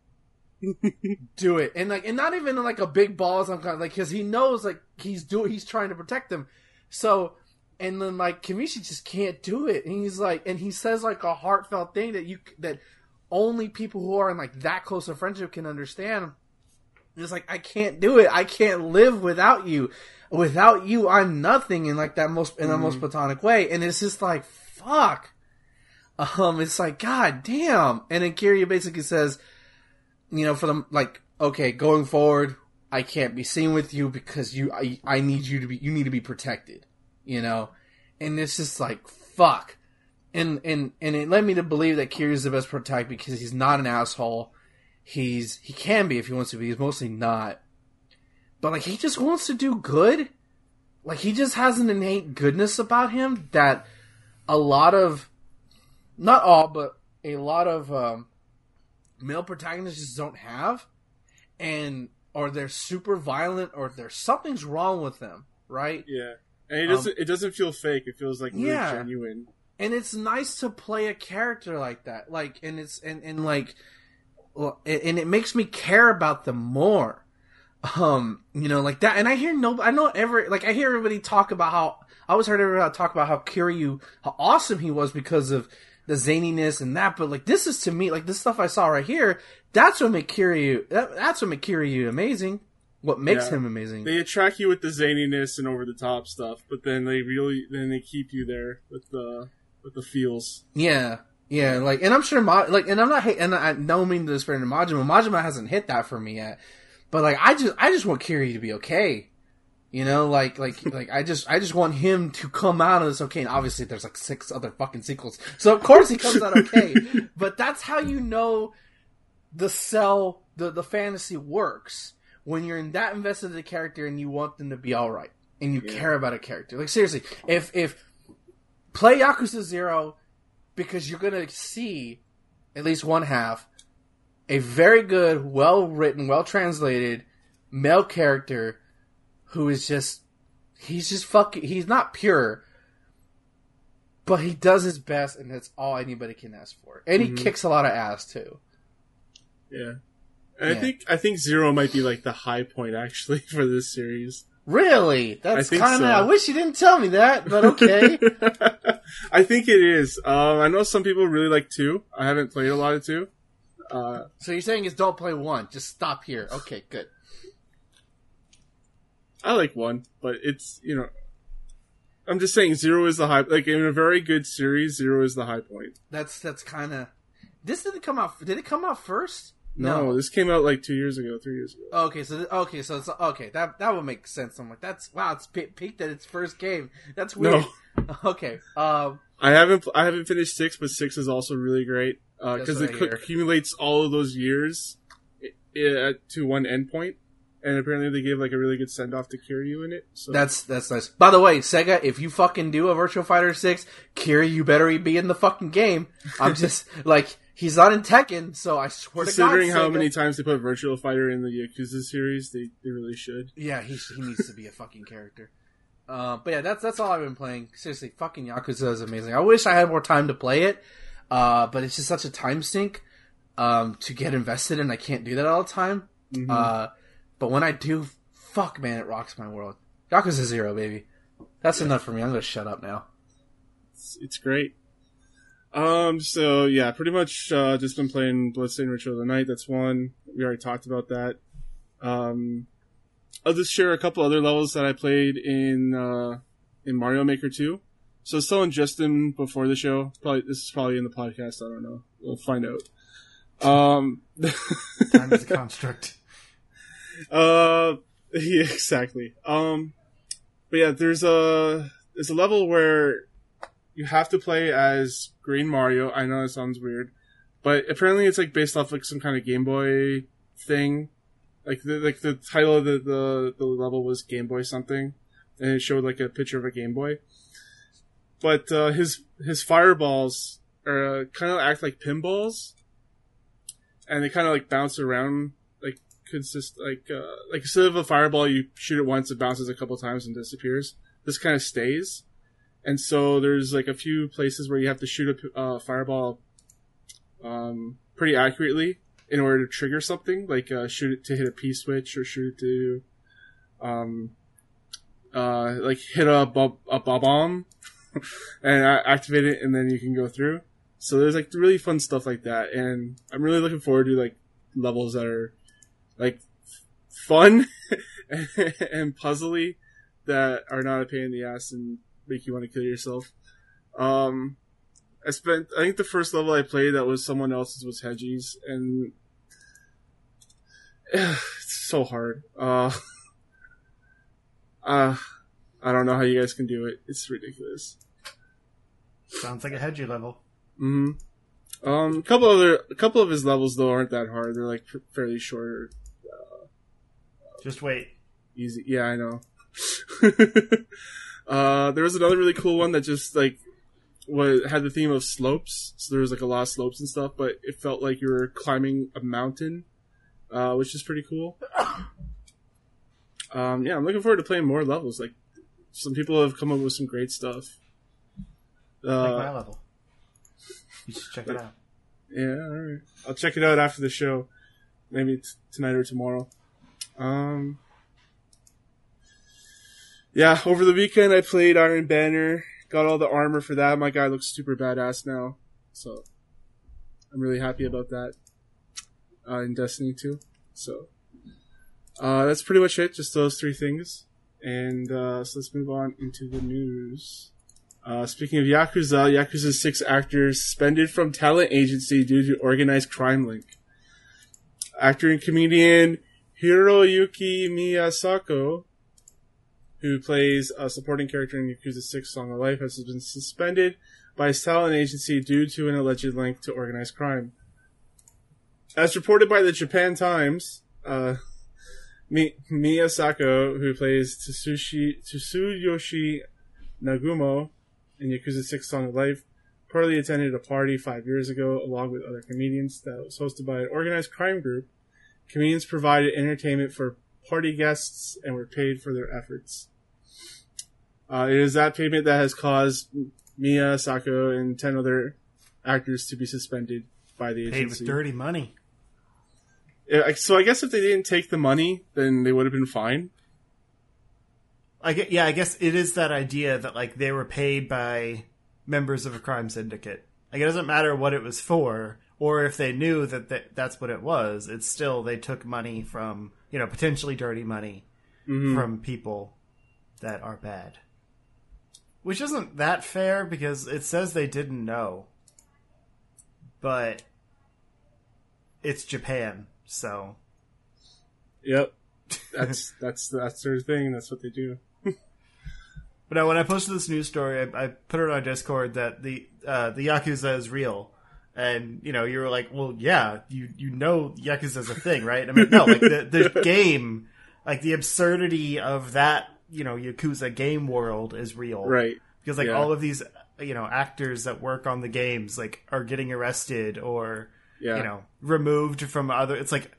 do it," and like, and not even like a big balls, of like, because he knows like he's doing, he's trying to protect them, so. And then like Kamishi just can't do it, and he's like, and he says like a heartfelt thing that you that only people who are in like that close of friendship can understand. It's like I can't do it. I can't live without you. Without you, I'm nothing. In like that most in the most platonic way, and it's just like fuck. Um, it's like god damn. And then Kiryu basically says, you know, for them like okay, going forward, I can't be seen with you because you I I need you to be you need to be protected. You know, and it's just like fuck. And and and it led me to believe that Kiryu's the best protagonist because he's not an asshole he's he can be if he wants to be he's mostly not but like he just wants to do good like he just has an innate goodness about him that a lot of not all but a lot of um, male protagonists just don't have and or they're super violent or there's something's wrong with them right Yeah, and it Um, doesn't. it doesn't feel fake. It feels like really Yeah. genuine. and it's nice to play a character like that like and it's and, and like well and it makes me care about them more um you know like that and i hear no i know ever like i hear everybody talk about how i always heard everybody talk about how Kiryu how awesome he was because of the zaniness and that but like this is to me like this stuff i saw right here that's what make Kiryu that, that's what make Kiryu amazing what makes Yeah. him amazing They attract you with the zaniness and over the top stuff, but then they really then they keep you there with the with the feels. Yeah, yeah, like, and I'm sure, Ma- like, and I'm not, hate, and I don't mean to disparage Majima. Majima hasn't hit that for me yet, but like, I just, I just want Kiryu to be okay. You know, like, like, like, I just, I just want him to come out of this okay. And obviously, there's like six other fucking sequels, so of course he comes out okay. but that's how you know the cell, the the fantasy works when you're in that invested in the character and you want them to be all right and you Yeah. care about a character. Like seriously, if if play Yakuza Zero because you're gonna see at least one half a very good, well written, well translated male character who is just he's just fucking he's not pure but he does his best and that's all anybody can ask for and he Mhm. kicks a lot of ass too Yeah, and I think I think zero might be like the high point actually for this series. really that's kind of so. i wish you didn't tell me that but okay I think it is. Um, I know some people really like two. I haven't played a lot of two. Uh, so you're saying is don't play one just stop here okay good I like one, but it's you know, I'm just saying zero is the high. Like in a very good series, zero is the high point. that's that's kind of this didn't come out did it come out first No, this came out like two years ago, three years ago. Okay, so okay, so it's okay. That that would make sense. I'm like, that's wow. It's pe- peaked at its first game. That's weird. No. Okay. Um. I haven't I haven't finished six, but six is also really great because what it I cu- hear. accumulates all of those years i- i- to one endpoint, and apparently they gave like a really good send off to Kiryu in it. So That's that's nice. By the way, Sega, if you fucking do a Virtual Fighter Six, Kira, you better be in the fucking game. I'm just like he's not in Tekken, so I swear to God, considering how Sega- many times they put Virtual Fighter in the Yakuza series, they, they really should. Yeah, he he needs to be a fucking character. Uh, but yeah, that's that's all I've been playing. Seriously, fucking Yakuza is amazing. I wish I had more time to play it, uh, but it's just such a time sink um, to get invested in. I can't do that all the time. Uh, but when I do, fuck man, it rocks my world. Yakuza Zero, baby. That's enough for me. I'm gonna shut up now. It's, it's great. Um, so yeah, pretty much, uh, just been playing Bloodstained Ritual of the Night. That's one. We already talked about that. Um, I'll just share a couple other levels that I played in, uh, in Mario Maker 2. So I was telling Justin before the show, probably, this is probably in the podcast, I don't know. We'll find out. Um, Time is a construct. Uh, yeah, exactly. Um, but yeah, there's a there's a level where you have to play as Green Mario. I know that sounds weird, but apparently it's like based off like some kind of Game Boy thing. Like the like the title of the the, the level was Game Boy something, and it showed like a picture of a Game Boy. But uh, his his fireballs are uh, kind of act like pinballs, and they kind of like bounce around consist like uh, like instead of a fireball you shoot it once it bounces a couple times and disappears. This kind of stays. And so there's like a few places where you have to shoot a uh, fireball um, pretty accurately in order to trigger something like uh, shoot it to hit a p switch or shoot it to um, uh, like hit a, a bomb and activate it and then you can go through. So there's like really fun stuff like that and i'm really looking forward to like levels that are like fun and puzzly that are not a pain in the ass and make you want to kill yourself. Um, I spent, I think the first level I played that was someone else's was Hedgies, and it's so hard. Uh, uh, I don't know how you guys can do it. It's ridiculous. Sounds like a Hedgie level. hmm Um, a couple other, a couple of his levels though aren't that hard. They're like fairly short, Just wait. easy. Yeah, I know. uh, there was another really cool one that just like was had the theme of slopes. So there was like a lot of slopes and stuff, but it felt like you were climbing a mountain, uh, which is pretty cool. Um, yeah, I'm looking forward to playing more levels. Like some people have come up with some great stuff. Like Uh, my level. You should check it out. Yeah, all right. I'll check it out after the show, maybe t- tonight or tomorrow. Um, yeah, over the weekend I played Iron Banner, got all the armor for that. My guy looks super badass now, so I'm really happy about that. Uh, in Destiny 2, so uh, that's pretty much it. Just those three things, and uh, so let's move on into the news. Uh, speaking of Yakuza, Yakuza 6 actors suspended from talent agency due to organized crime link. Actor and comedian Hiroyuki Miyasako, who plays a supporting character in Yakuza 6 Song of Life, has been suspended by his talent agency due to an alleged link to organized crime. As reported by the Japan Times, uh, Mi- Miyasako, who plays Tsushi, Tsuyoshi Nagumo, in Yakuza 6 Song of Life, reportedly attended a party five years ago along with other comedians that was hosted by an organized crime group. Comedians provided entertainment for party guests and were paid for their efforts. Uh, it is that payment that has caused Miyasako, and 10 other actors to be suspended by the Paid with agency. dirty money. Yeah, So I guess if they didn't take the money, then they would have been fine. I get, yeah, I guess it is that idea that like they were paid by members of a crime syndicate. Like it doesn't matter what it was for, or if they knew that th- that's what it was. It's still they took money from you know potentially dirty money Mhm. from people that are bad, which isn't that fair because it says they didn't know, but it's Japan, so Yep. That's, that's, that's their thing. That's what they do. But no, when I posted this news story, I, I put it on Discord that the uh, the Yakuza is real, and you know you were like, well, yeah, you you know Yakuza is a thing, right? I mean, no, like the the game like the absurdity of that, you know, Yakuza game world is real, Right. Because like Yeah. all of these, you know, actors that work on the games like are getting arrested or Yeah. you know removed from other. It's like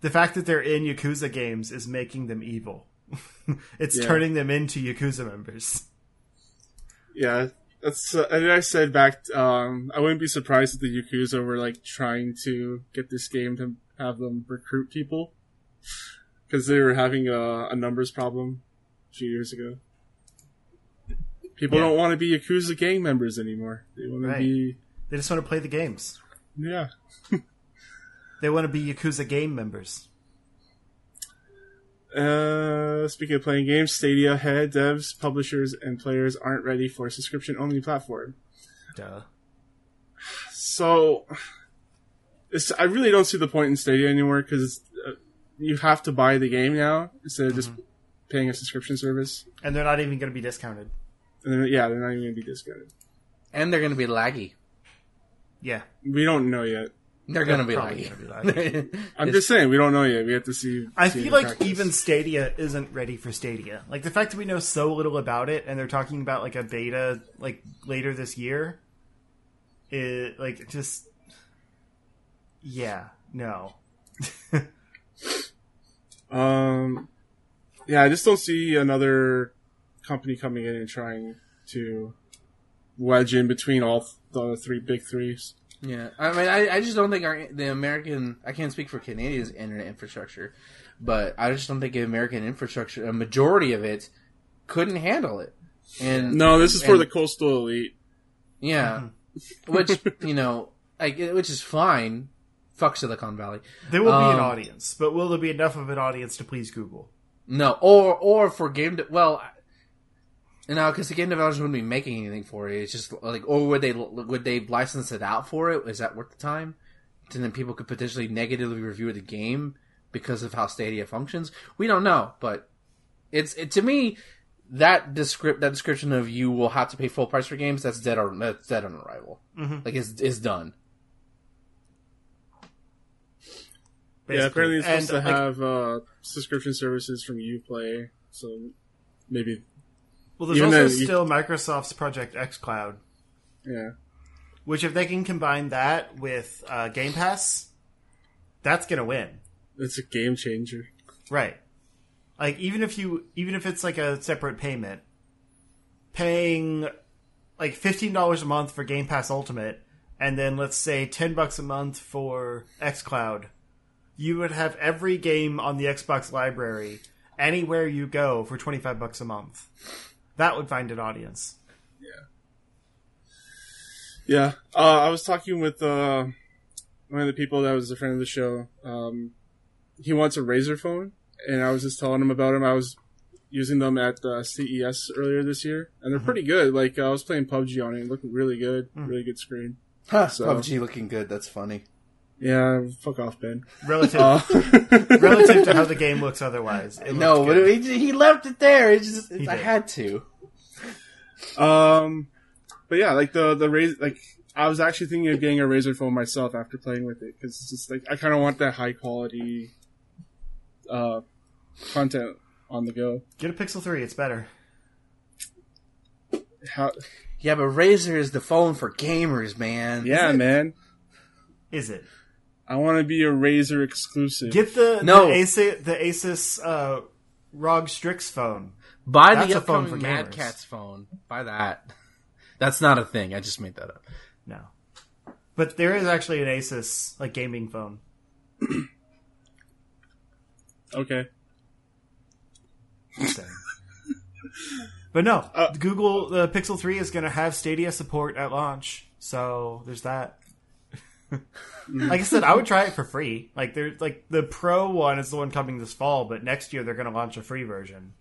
the fact that they're in Yakuza games is making them evil. it's Yeah. turning them into Yakuza members. Yeah. That's, uh, and I said back, um, I wouldn't be surprised if the Yakuza were like trying to get this game to have them recruit people. Cause they were having a, a numbers problem a few years ago. People Yeah. don't want to be Yakuza gang members anymore. They want Right. to be, They just want to play the games. yeah. They want to be Yakuza game members. Uh, speaking of playing games, Stadia head devs, publishers, and players aren't ready for a subscription only platform. Duh. So, it's, I really don't see the point in Stadia anymore because uh, you have to buy the game now instead of just paying a subscription service. And they're not even going to be discounted. And then, yeah, they're not even going to be discounted. And they're going to be laggy. Yeah. We don't know yet. They're going to be probably laggy. I'm just saying we don't know yet. We have to see. I see feel like practice. even Stadia isn't ready for Stadia. Like the fact that we know so little about it, and they're talking about like a beta like later this year, it like just yeah no. Um, yeah, I just don't see another company coming in and trying to wedge in between all th- the three big threes. Yeah, I mean, I, I just don't think our the American. I can't speak for Canadia's internet infrastructure, but I just don't think the American infrastructure, a majority of it, couldn't handle it. And No, this is for the coastal elite. yeah, which you know, like which is fine. Fuck Silicon Valley. There will be an Um, audience, but will there be enough of an audience to please Google? No, or or for game. De- well, you know, because the game developers wouldn't be making anything for it. It's just like, or would they would they license it out for it? Is that worth the time? And then people could potentially negatively review the game because of how Stadia functions. We don't know, but it's it, to me that descript that description of you will have to pay full price for games. That's dead on that's dead on arrival. Mhm. Like it's it's done. Yeah, apparently it's supposed And, to like, have uh, subscription services from UPlay, so maybe well, there's even also then you- still Microsoft's Project xCloud, yeah. which if they can combine that with uh, Game Pass, that's gonna win. It's a game changer. Right. Like even if you even if it's like a separate payment, paying like fifteen dollars a month for Game Pass Ultimate, and then let's say ten bucks a month for XCloud, you would have every game on the Xbox library anywhere you go for twenty five bucks a month. That would find an audience. Yeah, uh, I was talking with uh, one of the people that was a friend of the show. Um, he wants a Razer phone, and I was just telling him about him. I was using them at uh, CES earlier this year, and they're pretty good. Like I was playing PUBG on it, it looked really good, really good screen. Huh, So- PUBG looking good. That's funny. Yeah, fuck off, Ben. Relative Uh, relative to how the game looks otherwise. It No, but he, he left it there. It's just He I had to. Um, but yeah, like the the Razer, like I was actually thinking of getting a Razer phone myself after playing with it because it's just like I kind of want that high quality uh content on the go. Get a Pixel three, it's better. How? Yeah, but Razer is the phone for gamers, man. Yeah, man. Is it? I want to be a Razer exclusive. Get the No. the Asus, the Asus uh, ROG Strix phone. Buy That's the a phone for Mad gamers. Catz phone. Buy that. That's not a thing. I just made that up. No, but there is actually an Asus like gaming phone. okay. But no, Uh, Google the Pixel Three is going to have Stadia support at launch, so there's that. like I said, I would try it for free. Like there's like the Pro one is the one coming this fall, but next year they're going to launch a free version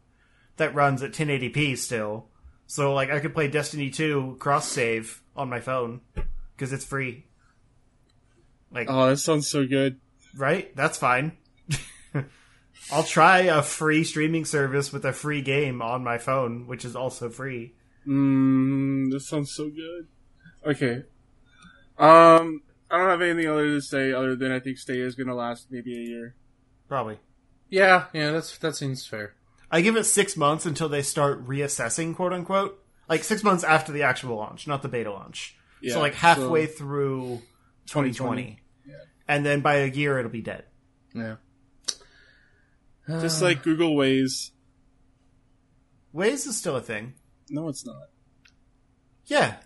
that runs at 1080p still. So like I could play Destiny 2 cross save on my phone because it's free. Like Oh, that sounds so good. right? That's fine. I'll try a free streaming service with a free game on my phone, which is also free. Mmm, this sounds so good. Okay. Um, I don't have anything other to say other than I think Stay is gonna last maybe a year. Probably. Yeah, yeah, that's that seems fair. I give it six months until they start reassessing, quote unquote. Like six months after the actual launch, not the beta launch. Yeah, so like halfway so- through 2020. 2020. And then by a year it'll be dead. Yeah. Just like Google Waze. Waze is still a thing. No, it's not. Yeah.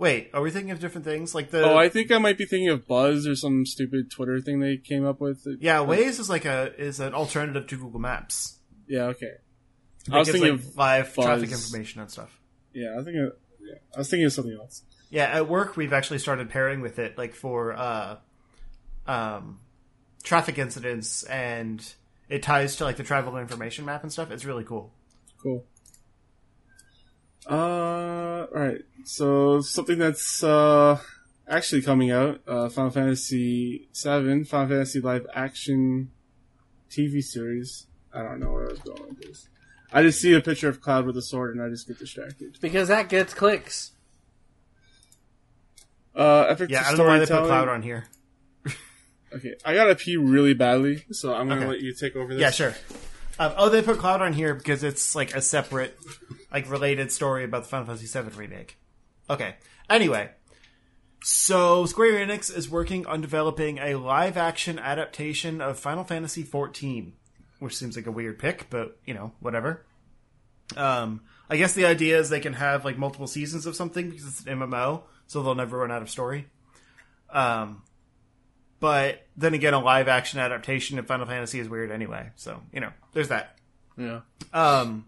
Wait, are we thinking of different things? Like the Oh, I think I might be thinking of Buzz or some stupid Twitter thing they came up with. Yeah, Waze is like a is an alternative to Google Maps. Yeah, okay. It I was thinking like, of live Buzz. traffic information and stuff. yeah, I think of, yeah, I was thinking of something else. Yeah, at work we've actually started pairing with it, like for uh, um, traffic incidents, and it ties to like the travel information map and stuff. It's really cool. Cool. Uh, alright. So something that's uh actually coming out, uh Final Fantasy VII, Final Fantasy live action TV series. I don't know where I was going with this. I just see a picture of Cloud with a sword and I just get distracted. because that gets clicks. Uh, epic Yeah, I don't know why they put storytelling. cloud on here. Okay, I gotta pee really badly, so I'm gonna Okay. let you take over this. Yeah, sure. Um, oh, they put cloud on here because it's like a separate, like related story about the Final Fantasy VII remake. Okay. Anyway, so Square Enix is working on developing a live-action adaptation of Final Fantasy XIV, which seems like a weird pick, but you know, whatever. Um, I guess the idea is they can have like multiple seasons of something because it's an MMO, so they'll never run out of story. Um, but then again, a live-action adaptation of Final Fantasy is weird anyway, so you know, there's that. Yeah. Um,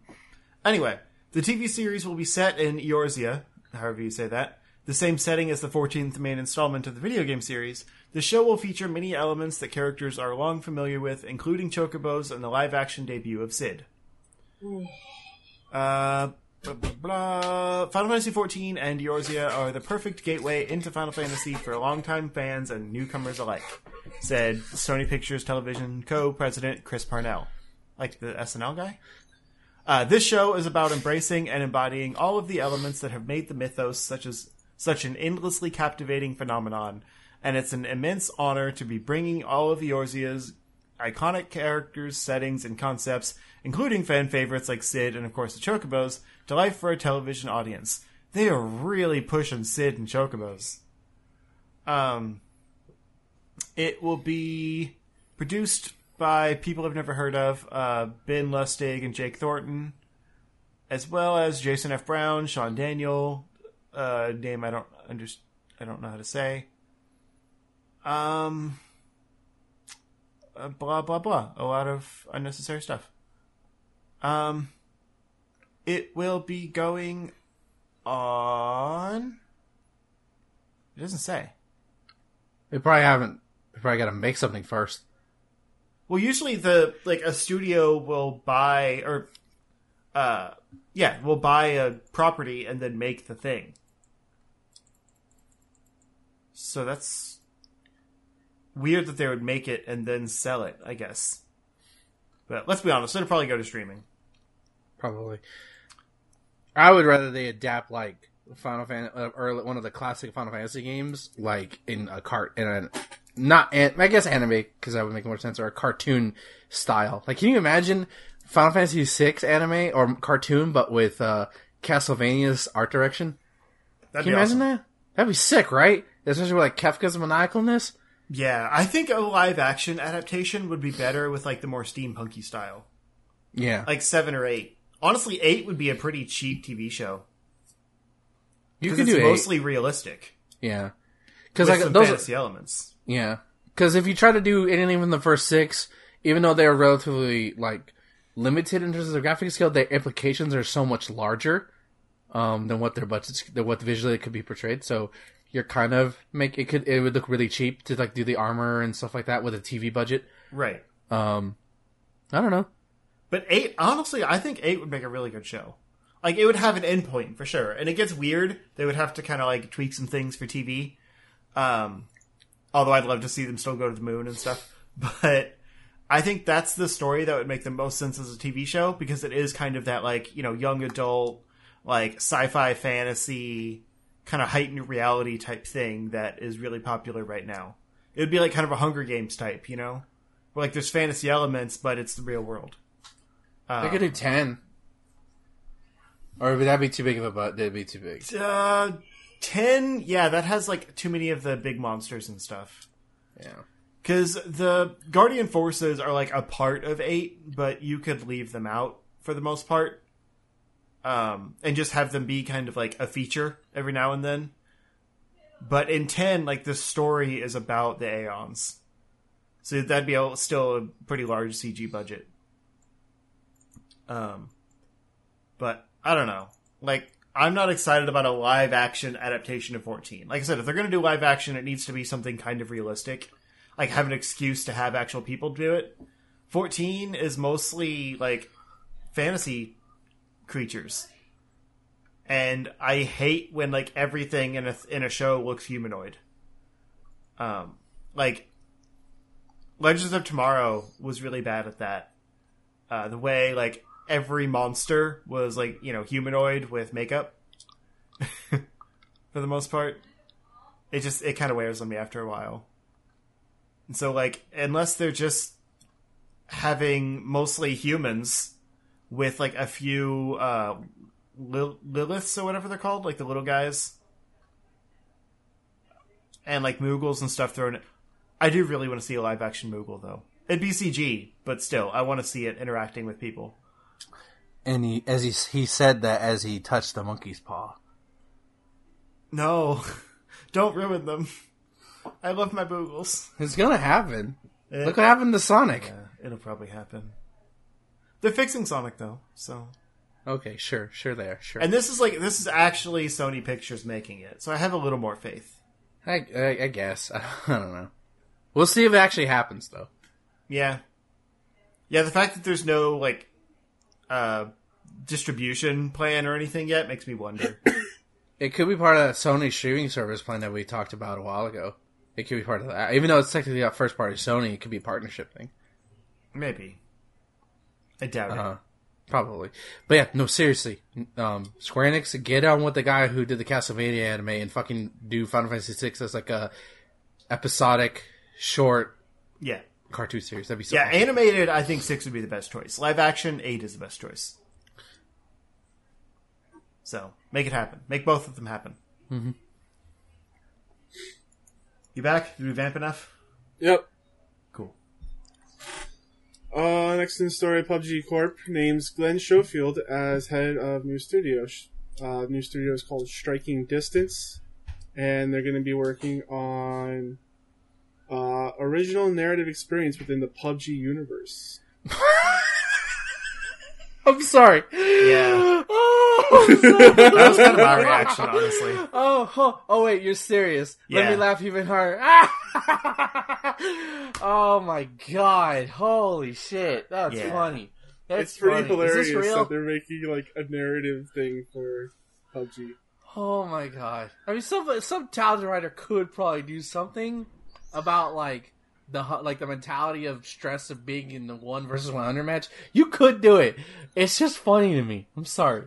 anyway, the TV series will be set in Eorzea, however you say that, the same setting as the 14th main installment of the video game series. The show will feature many elements that characters are long familiar with, including chocobos and the live-action debut of Cid. Uh, blah, blah, blah. Final Fantasy XIV and Eorzea are the perfect gateway into Final Fantasy for longtime fans and newcomers alike, said Sony Pictures Television co-president Chris Parnell. Like the SNL guy? Uh, this show is about embracing and embodying all of the elements that have made the mythos such as such an endlessly captivating phenomenon, and it's an immense honor to be bringing all of Eorzea's iconic characters, settings, and concepts, including fan favorites like Cid and of course the Chocobos, to life for a television audience. They are really pushing Cid and Chocobos. Um, it will be produced by people I've never heard of, uh, Ben Lustig and Jake Thornton, as well as Jason F. Brown, Sean Daniel, uh, name I don't under, I don't know how to say. Um, uh, blah blah blah. A lot of unnecessary stuff. Um, it will be going on. It doesn't say. They probably haven't. They probably got to make something first. Well, usually the like a studio will buy or uh yeah, will buy a property and then make the thing. So that's weird that they would make it and then sell it, I guess. But let's be honest, it'll probably go to streaming. Probably. I would rather they adapt like Final Fan uh, or one of the classic Final Fantasy games, like in a cart in a not an, I guess anime because that would make more sense or a cartoon style. Like, can you imagine Final Fantasy VI anime or cartoon, but with uh, Castlevania's art direction? That'd Can you imagine awesome. that? That'd be sick, right? Especially with like Kefka's maniacalness. Yeah, I think a live action adaptation would be better with like the more steampunky style. Yeah, Like 7 or 8. Honestly, 8 would be a pretty cheap TV show. you could it's do eight. mostly realistic. Yeah, because With like some those. fantasy elements. Yeah, because if you try to do anything from the first six, even though they're relatively like limited in terms of their graphic skill, their implications are so much larger um, than what their budgets, than what visually it could be portrayed. So you're kind of make it could it would look really cheap to like do the armor and stuff like that with a TV budget. Right. Um, I don't know. But 8, honestly, I think 8 would make a really good show. Like, it would have an endpoint for sure. And it gets weird. They would have to kind of like tweak some things for TV. Um, although I'd love to see them still go to the moon and stuff. But I think that's the story that would make the most sense as a TV show because it is kind of that like, you know, young adult, like sci-fi fantasy, kind of heightened reality type thing that is really popular right now. It would be like kind of a Hunger Games type, you know? where like there's fantasy elements, but it's the real world. They could do ten. Or would that be too big of a butt? That'd be too big. Uh, ten, yeah, that has like too many of the big monsters and stuff. Yeah. Because the Guardian forces are like a part of eight, but you could leave them out for the most part, um, and just have them be kind of like a feature every now and then. But in ten, like the story is about the Aeons, so that'd be a, still a pretty large CG budget. Um, but I don't know. Like, I'm not excited about a live action adaptation of 14. Like I said, if they're going to do live action, it needs to be something kind of realistic. Like, have an excuse to have actual people do it. 14 is mostly, like, fantasy creatures. And I hate when, like, everything in a, in a show looks humanoid. Um, like, Legends of Tomorrow was really bad at that. Uh, the way, like, every monster was like you know humanoid with makeup for the most part it just it kind of wears on me after a while and so like unless they're just having mostly humans with like a few uh Lil- liliths or whatever they're called like the little guys and like moogles and stuff thrown in. i do really want to see a live action moogle though it'd be cg but still i want to see it interacting with people And he, as he he said that as he touched the monkey's paw. No, don't ruin them. I love my boogles. It's gonna happen. Eh, Look what happened to Sonic. yeah, it'll probably happen. They're fixing Sonic though, so. Okay, sure, sure, they are, sure. And this is like this is actually Sony Pictures making it, so I have a little more faith. I, I, I guess I, don't know. We'll see if it actually happens, though. Yeah, yeah. The fact that there's no like uh distribution plan or anything yet makes me wonder. It could be part of that Sony streaming service plan that we talked about a while ago. It could be part of that, even though it's technically not first party Sony. It could be a partnership thing. Maybe. I doubt Uh, probably. But yeah, no, seriously. Um, Square Enix, get on with the guy who did the Castlevania anime and fucking do Final Fantasy VI as like a episodic, short. Yeah. cartoon series. That'd be so Yeah, awesome. animated, I think six would be the best choice. Live action, eight is the best choice. So make it happen. Make both of them happen. Mm-hmm. You back? Did we vamp enough? Yep. Cool. Uh, next in the story, PUBG Corp names Glenn Schofield as head of new studio. Uh, new studio is called Striking Distance, and they're going to be working on uh, original narrative experience within the PUBG universe. I'm sorry. Yeah. Oh, I'm sorry. That was kind of my reaction, honestly. Oh, oh, oh, wait, you're serious. Let me laugh even harder. oh my god. Holy shit. That's Yeah. funny. That's it's pretty funny. hilarious Is this real? that they're making like a narrative thing for PUBG. Oh my god! I mean, some some talented writer could probably do something about like the like the mentality of stress of being in the one versus one hundred match. You could do it. It's just funny to me. I'm sorry.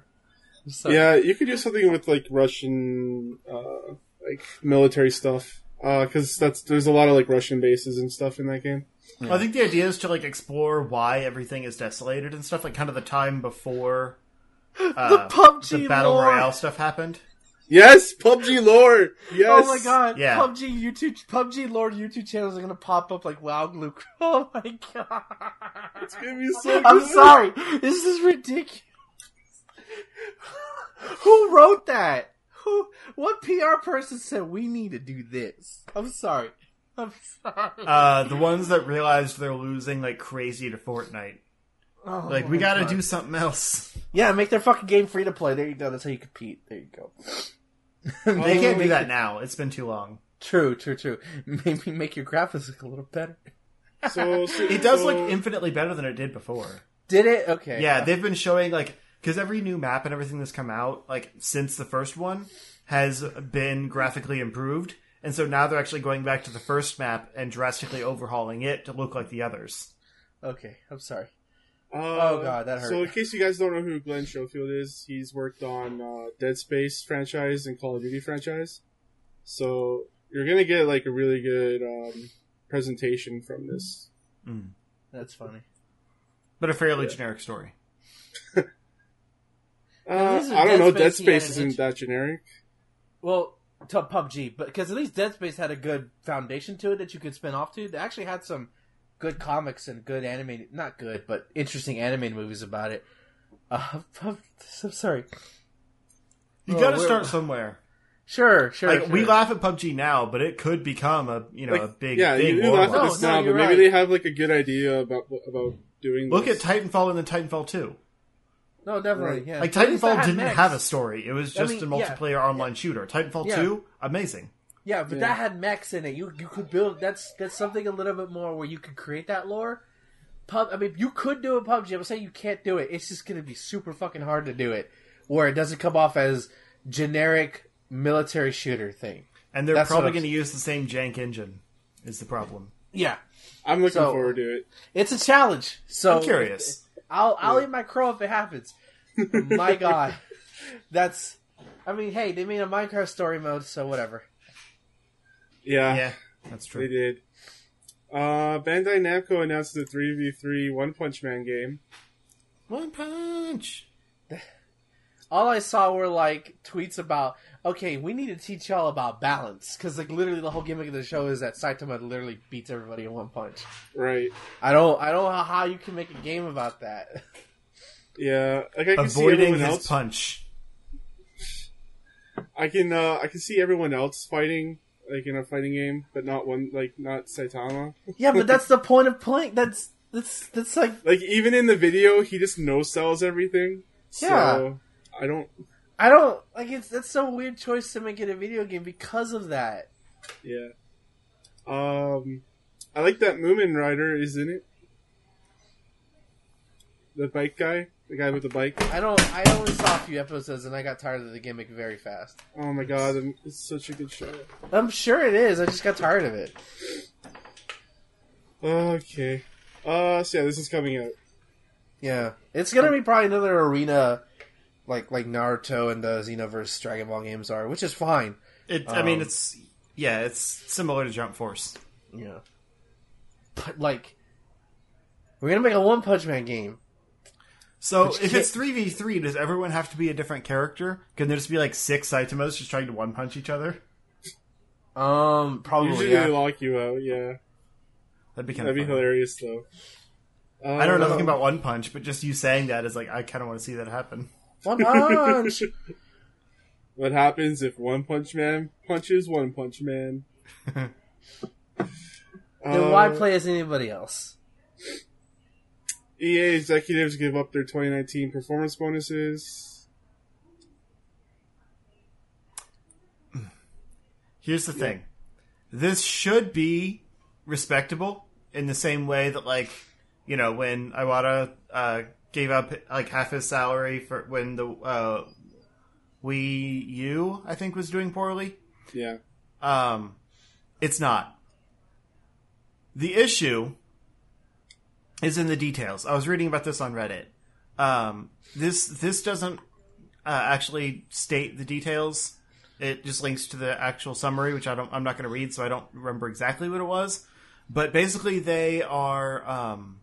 I'm sorry. Yeah, you could do something with like Russian, uh, like military stuff, because that's there's a lot of like Russian bases and stuff in that game. I think the idea is to like explore why everything is desolated and stuff, like kind of the time before uh, the PUBG the battle lore. royale stuff happened. Yes, PUBG lore. Yes. Oh my god! Yeah. PUBG YouTube, PUBG lore YouTube channels are gonna pop up like WoW Glue. Oh my god! It's gonna be so. I'm sorry. This is ridiculous. Who wrote that? Who? What PR person said we need to do this? I'm sorry. I'm sorry. Uh, the ones that realized they're losing like crazy to Fortnite. Oh Like, we gotta God. do something else. Yeah, make their fucking game free to play. There you go. That's how you compete. There you go. They can't do that now. It's been too long. True, true, true. Maybe make your graphics look a little better. So, so It does so- look infinitely better than it did before. Did it? Okay. Yeah, they've been showing like because every new map and everything that's come out like since the first one has been graphically improved, and so now they're actually going back to the first map and drastically overhauling it to look like the others. Okay. I'm sorry. Uh, Oh, God, that hurt. So, in case you guys don't know who Glenn Schofield is, he's worked on uh, Dead Space franchise and Call of Duty franchise. So you're gonna get like a really good um, presentation from this That's funny. but a fairly generic story. Uh, I don't Dead know. Space, Dead Space isn't that generic. Well, to PUBG, but because at least Dead Space had a good foundation to it that you could spin off to. They actually had some good comics and good animated, not good, but interesting animated movies about it. Uh, I'm sorry. You Oh, got to start somewhere. Sure, sure. Like we laugh at PUBG now, but it could become a you know a big yeah, thing. you, you laugh at this No, no, now, but you're maybe right. they have like a good idea about about doing. Look at. Titanfall and then Titanfall two. No, definitely. Right. Yeah. Like At least they Titanfall didn't mechs. have a story; it was I just mean, a yeah. multiplayer online shooter. Titanfall Yeah. two, amazing. Yeah, but Yeah. that had mechs in it. You you could build that's that's something a little bit more where you could create that lore. Pub, I mean, you could do a PUBG. I'm saying you can't do it. It's just going to be super fucking hard to do it, where it doesn't come off as generic military shooter thing. And they're That's probably going to use the same jank engine. Is the problem? Yeah, I'm looking so- forward to it. it's a challenge. So I'm curious. I'll I'll eat my crow if it happens. my God, that's. I mean, hey, they made a Minecraft story mode, so whatever. Yeah, Yeah, that's true. they did. Uh, Bandai Namco announced the 3v3 One Punch Man game. One punch. all I saw were like tweets about, okay, we need to teach y'all about balance because like literally the whole gimmick of the show is that Saitama literally beats everybody in one punch. Right. I don't, I don't know how you can make a game about that. Yeah, like I can see Avoiding everyone his else. punch. I can uh, I can see everyone else fighting like in a fighting game, but not one like not Saitama. yeah, but that's the point of playing. That's that's that's like Like even in the video, he just no sells everything. So Yeah. I don't. I don't like it's that's a weird choice to make it a video game because of that. Yeah. Um, I like that Mumen Rider is in it. The bike guy, the guy with the bike. I don't. I only saw a few episodes and I got tired of the gimmick very fast. Oh my god, it's such a good show. I'm sure it is. I just got tired of it. Okay. Uh, so yeah, this is coming out. Yeah, it's gonna be probably another arena, like like Naruto and the Xenoverse Dragon Ball games are, which is fine. It. I mean, Um, it's yeah, it's similar to Jump Force. Yeah, but like, we're gonna make a One Punch Man game. So if it's three v three, does everyone have to be a different character? Can there just be like six Saitamas just trying to one punch each other? Um, probably Usually yeah. they lock you out. Yeah, That'd be kind that'd of be hilarious though. I don't know Um, nothing about one punch, but just you saying that is like I kind of want to see that happen. One Punch. What happens if One Punch Man punches One Punch Man? then Uh, why play as anybody else? EA executives give up their 2019 performance bonuses. Here's the thing. This should be respectable in the same way that like, you know, when Iwata uh, gave up like half his salary for when the uh Wii U I think was doing poorly. Yeah, Um it's not. The issue is in the details. I was reading about this on Reddit. Um this this doesn't uh, actually state the details. It just links to the actual summary, which I don't. I'm not going to read, so I don't remember exactly what it was. But basically, they are um,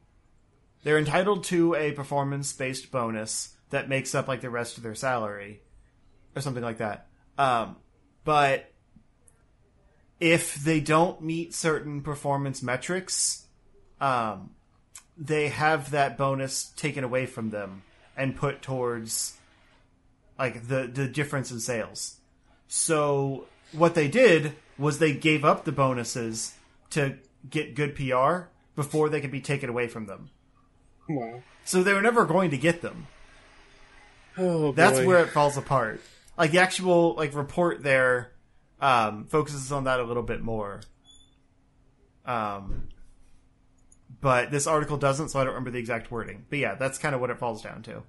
they're entitled to a performance based bonus that makes up like the rest of their salary, or something like that. Um, but if they don't meet certain performance metrics, um, they have that bonus taken away from them and put towards like the the difference in sales. So what they did was they gave up the bonuses to get good PR before they could be taken away from them. Wow. So they were never going to get them. Oh, That's boy. where it falls apart. Like the actual like report there um, focuses on that a little bit more. Um, but this article doesn't, so I don't remember the exact wording. But yeah, that's kind of what it falls down to.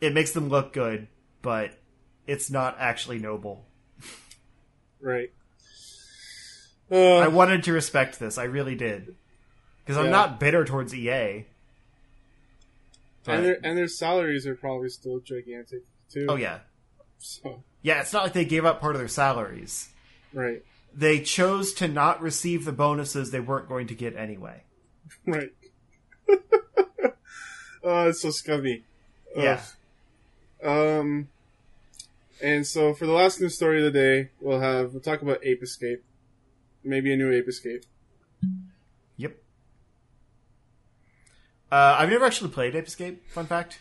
It makes them look good, but it's not actually noble. right. I Uh, wanted to respect this. I really did. Because I'm not bitter towards EA. But- and their and their salaries are probably still gigantic too. oh, yeah. So Yeah, it's not like they gave up part of their salaries. right. they chose to not receive the bonuses they weren't going to get anyway. Right. oh, it's so scummy. Ugh. Yeah. Um, and so for the last news story of the day, we'll have we'll talk about Ape Escape, maybe a new Ape Escape. Uh, I've never actually played Ape Escape. Fun fact.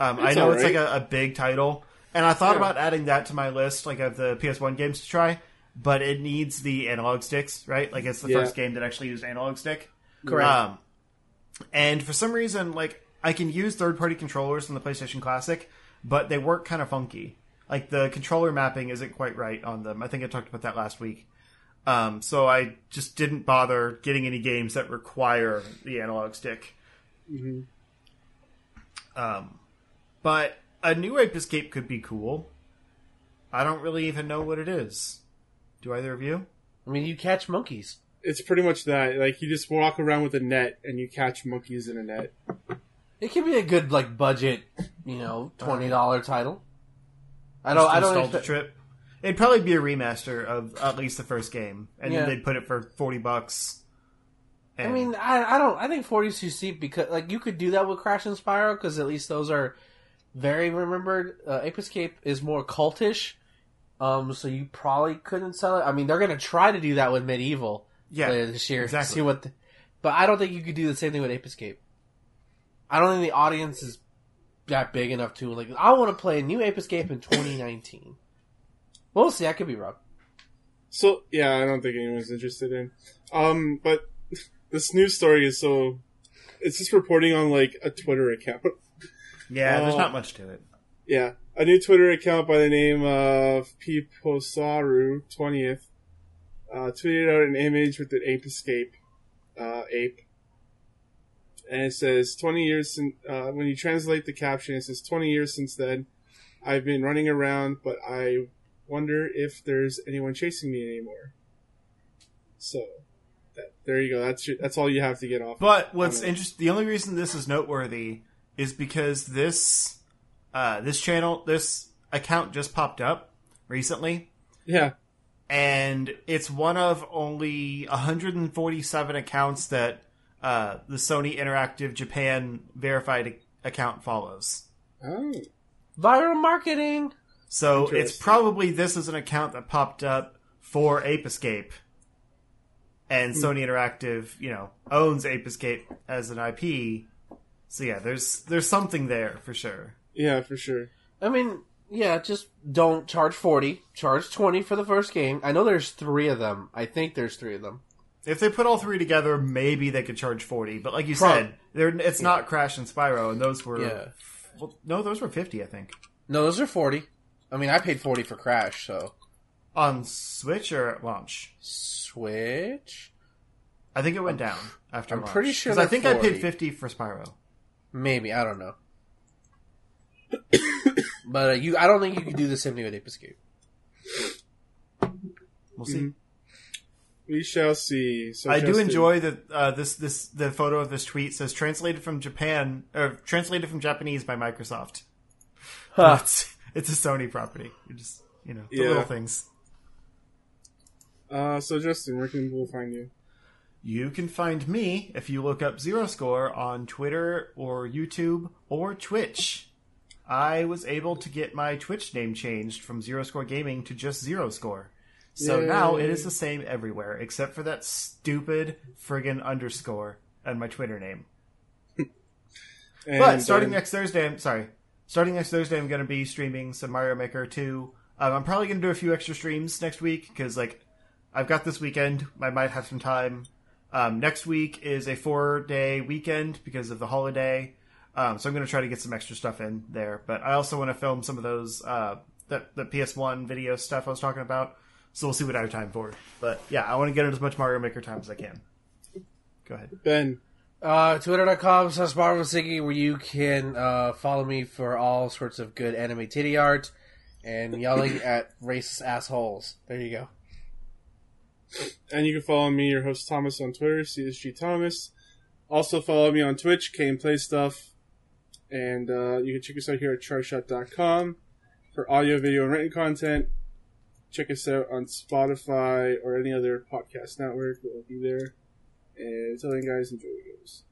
Um, I It's know it's like a, a big title, and I thought Yeah. about adding that to my list, like of the PS1 games to try. But it needs the analog sticks, right? Like it's the Yeah. first game that actually used analog stick. Correct. Um, and for some reason, like I can use third-party controllers in the PlayStation Classic, but they work kind of funky. Like the controller mapping isn't quite right on them. I think I talked about that last week. Um, so I just didn't bother getting any games that require the analog stick. Mhm. Um, but a new Ape Escape could be cool. I don't really even know what it is. Do either of you? I mean, you catch monkeys. It's pretty much that. Like you just walk around with a net and you catch monkeys in a net. It could be a good like budget, you know, twenty dollar title. I don't. Just I don't. nostalgia Expect, trip. It'd probably be a remaster of at least the first game, and Yeah. then they'd put it for forty bucks. I mean, I, I don't. I think forty is too steep because like you could do that with Crash and Spyro because at least those are very remembered. Uh, Ape Escape is more cultish, um, so you probably couldn't sell it. I mean, they're gonna try to do that with MediEvil yeah, later this year. exactly. See what, the, but I don't think you could do the same thing with Ape Escape. I don't think the audience is that big enough to like. I want to play a new Ape Escape in 2019. We'll see. I could be wrong. So yeah, I don't think anyone's interested in. Um, but this news story is so. It's just reporting on like a Twitter account. yeah. There's Oh. not much to it. Yeah, a new Twitter account by the name of Piposaru twentieth uh, tweeted out an image with an ape escape uh, ape, and it says twenty years since. Uh, when you translate the caption, it says twenty years since then. I've been running around, but I wonder if there's anyone chasing me anymore. So, there you go. That's your, that's all you have to get off. But what's Um, interesting, the only reason this is noteworthy is because this, uh, this channel, this account just popped up recently, yeah, and it's one of only 147 accounts that uh, the Sony Interactive Japan verified account follows. oh, Viral marketing. So it's probably this is an account that popped up for Ape Escape, and Hmm. Sony Interactive, you know, owns Ape Escape as an IP. So yeah, there's there's something there for sure. yeah, for sure. I mean, yeah, just don't charge 40. Charge 20 for the first game. I know there's three of them. I think there's three of them. If they put all three together, maybe they could charge forty. But like you Prob- said, they're, it's not Crash and Spyro, and those were Yeah. well, no, those were fifty, I think, No, those are 40. I mean, I paid 40 for Crash, so. on Switch or at launch. Switch? I think it went down after. I'm launch. pretty sure 'Cause I they're think I paid fifty for Spyro. Maybe, I don't know. but uh, you, I don't think you could do the same thing with Ape Escape. We'll see. Mhm. We shall see. So I do enjoy that uh, this this the photo of this tweet says translated from Japan or translated from Japanese by Microsoft. Huh. It's, it's a Sony property. You just you know the Yeah. little things. Uh, so Justin, where can people find you? You can find me if you look up Zero Score on Twitter or YouTube or Twitch. I was able to get my Twitch name changed from Zero Score Gaming to just Zero Score. So Yay. now it is the same everywhere except for that stupid friggin' underscore and my Twitter name. But starting um, next Thursday, I'm sorry. Starting next Thursday, I'm going to be streaming some Mario Maker 2. Um, I'm probably going to do a few extra streams next week because, like, I've got this weekend. I might have some time. Um, next week is a four day weekend because of the holiday. Um, so I'm going to try to get some extra stuff in there. But I also want to film some of those, uh, that, the PS1 video stuff I was talking about. So we'll see what I have time for. But yeah, I want to get in as much Mario Maker time as I can. Go ahead. Ben. Uh, Twitter.com slash Siggy, where you can uh, follow me for all sorts of good anime titty art and yelling at racist assholes. There you go. And you can follow me, your host Thomas, on Twitter, CSG Thomas. Also follow me on Twitch, Kane Play Stuff. And uh, you can check us out here at charshot.com for audio, video, and written content. check us out on Spotify or any other podcast network. We'll be there. And until then, guys, enjoy the games.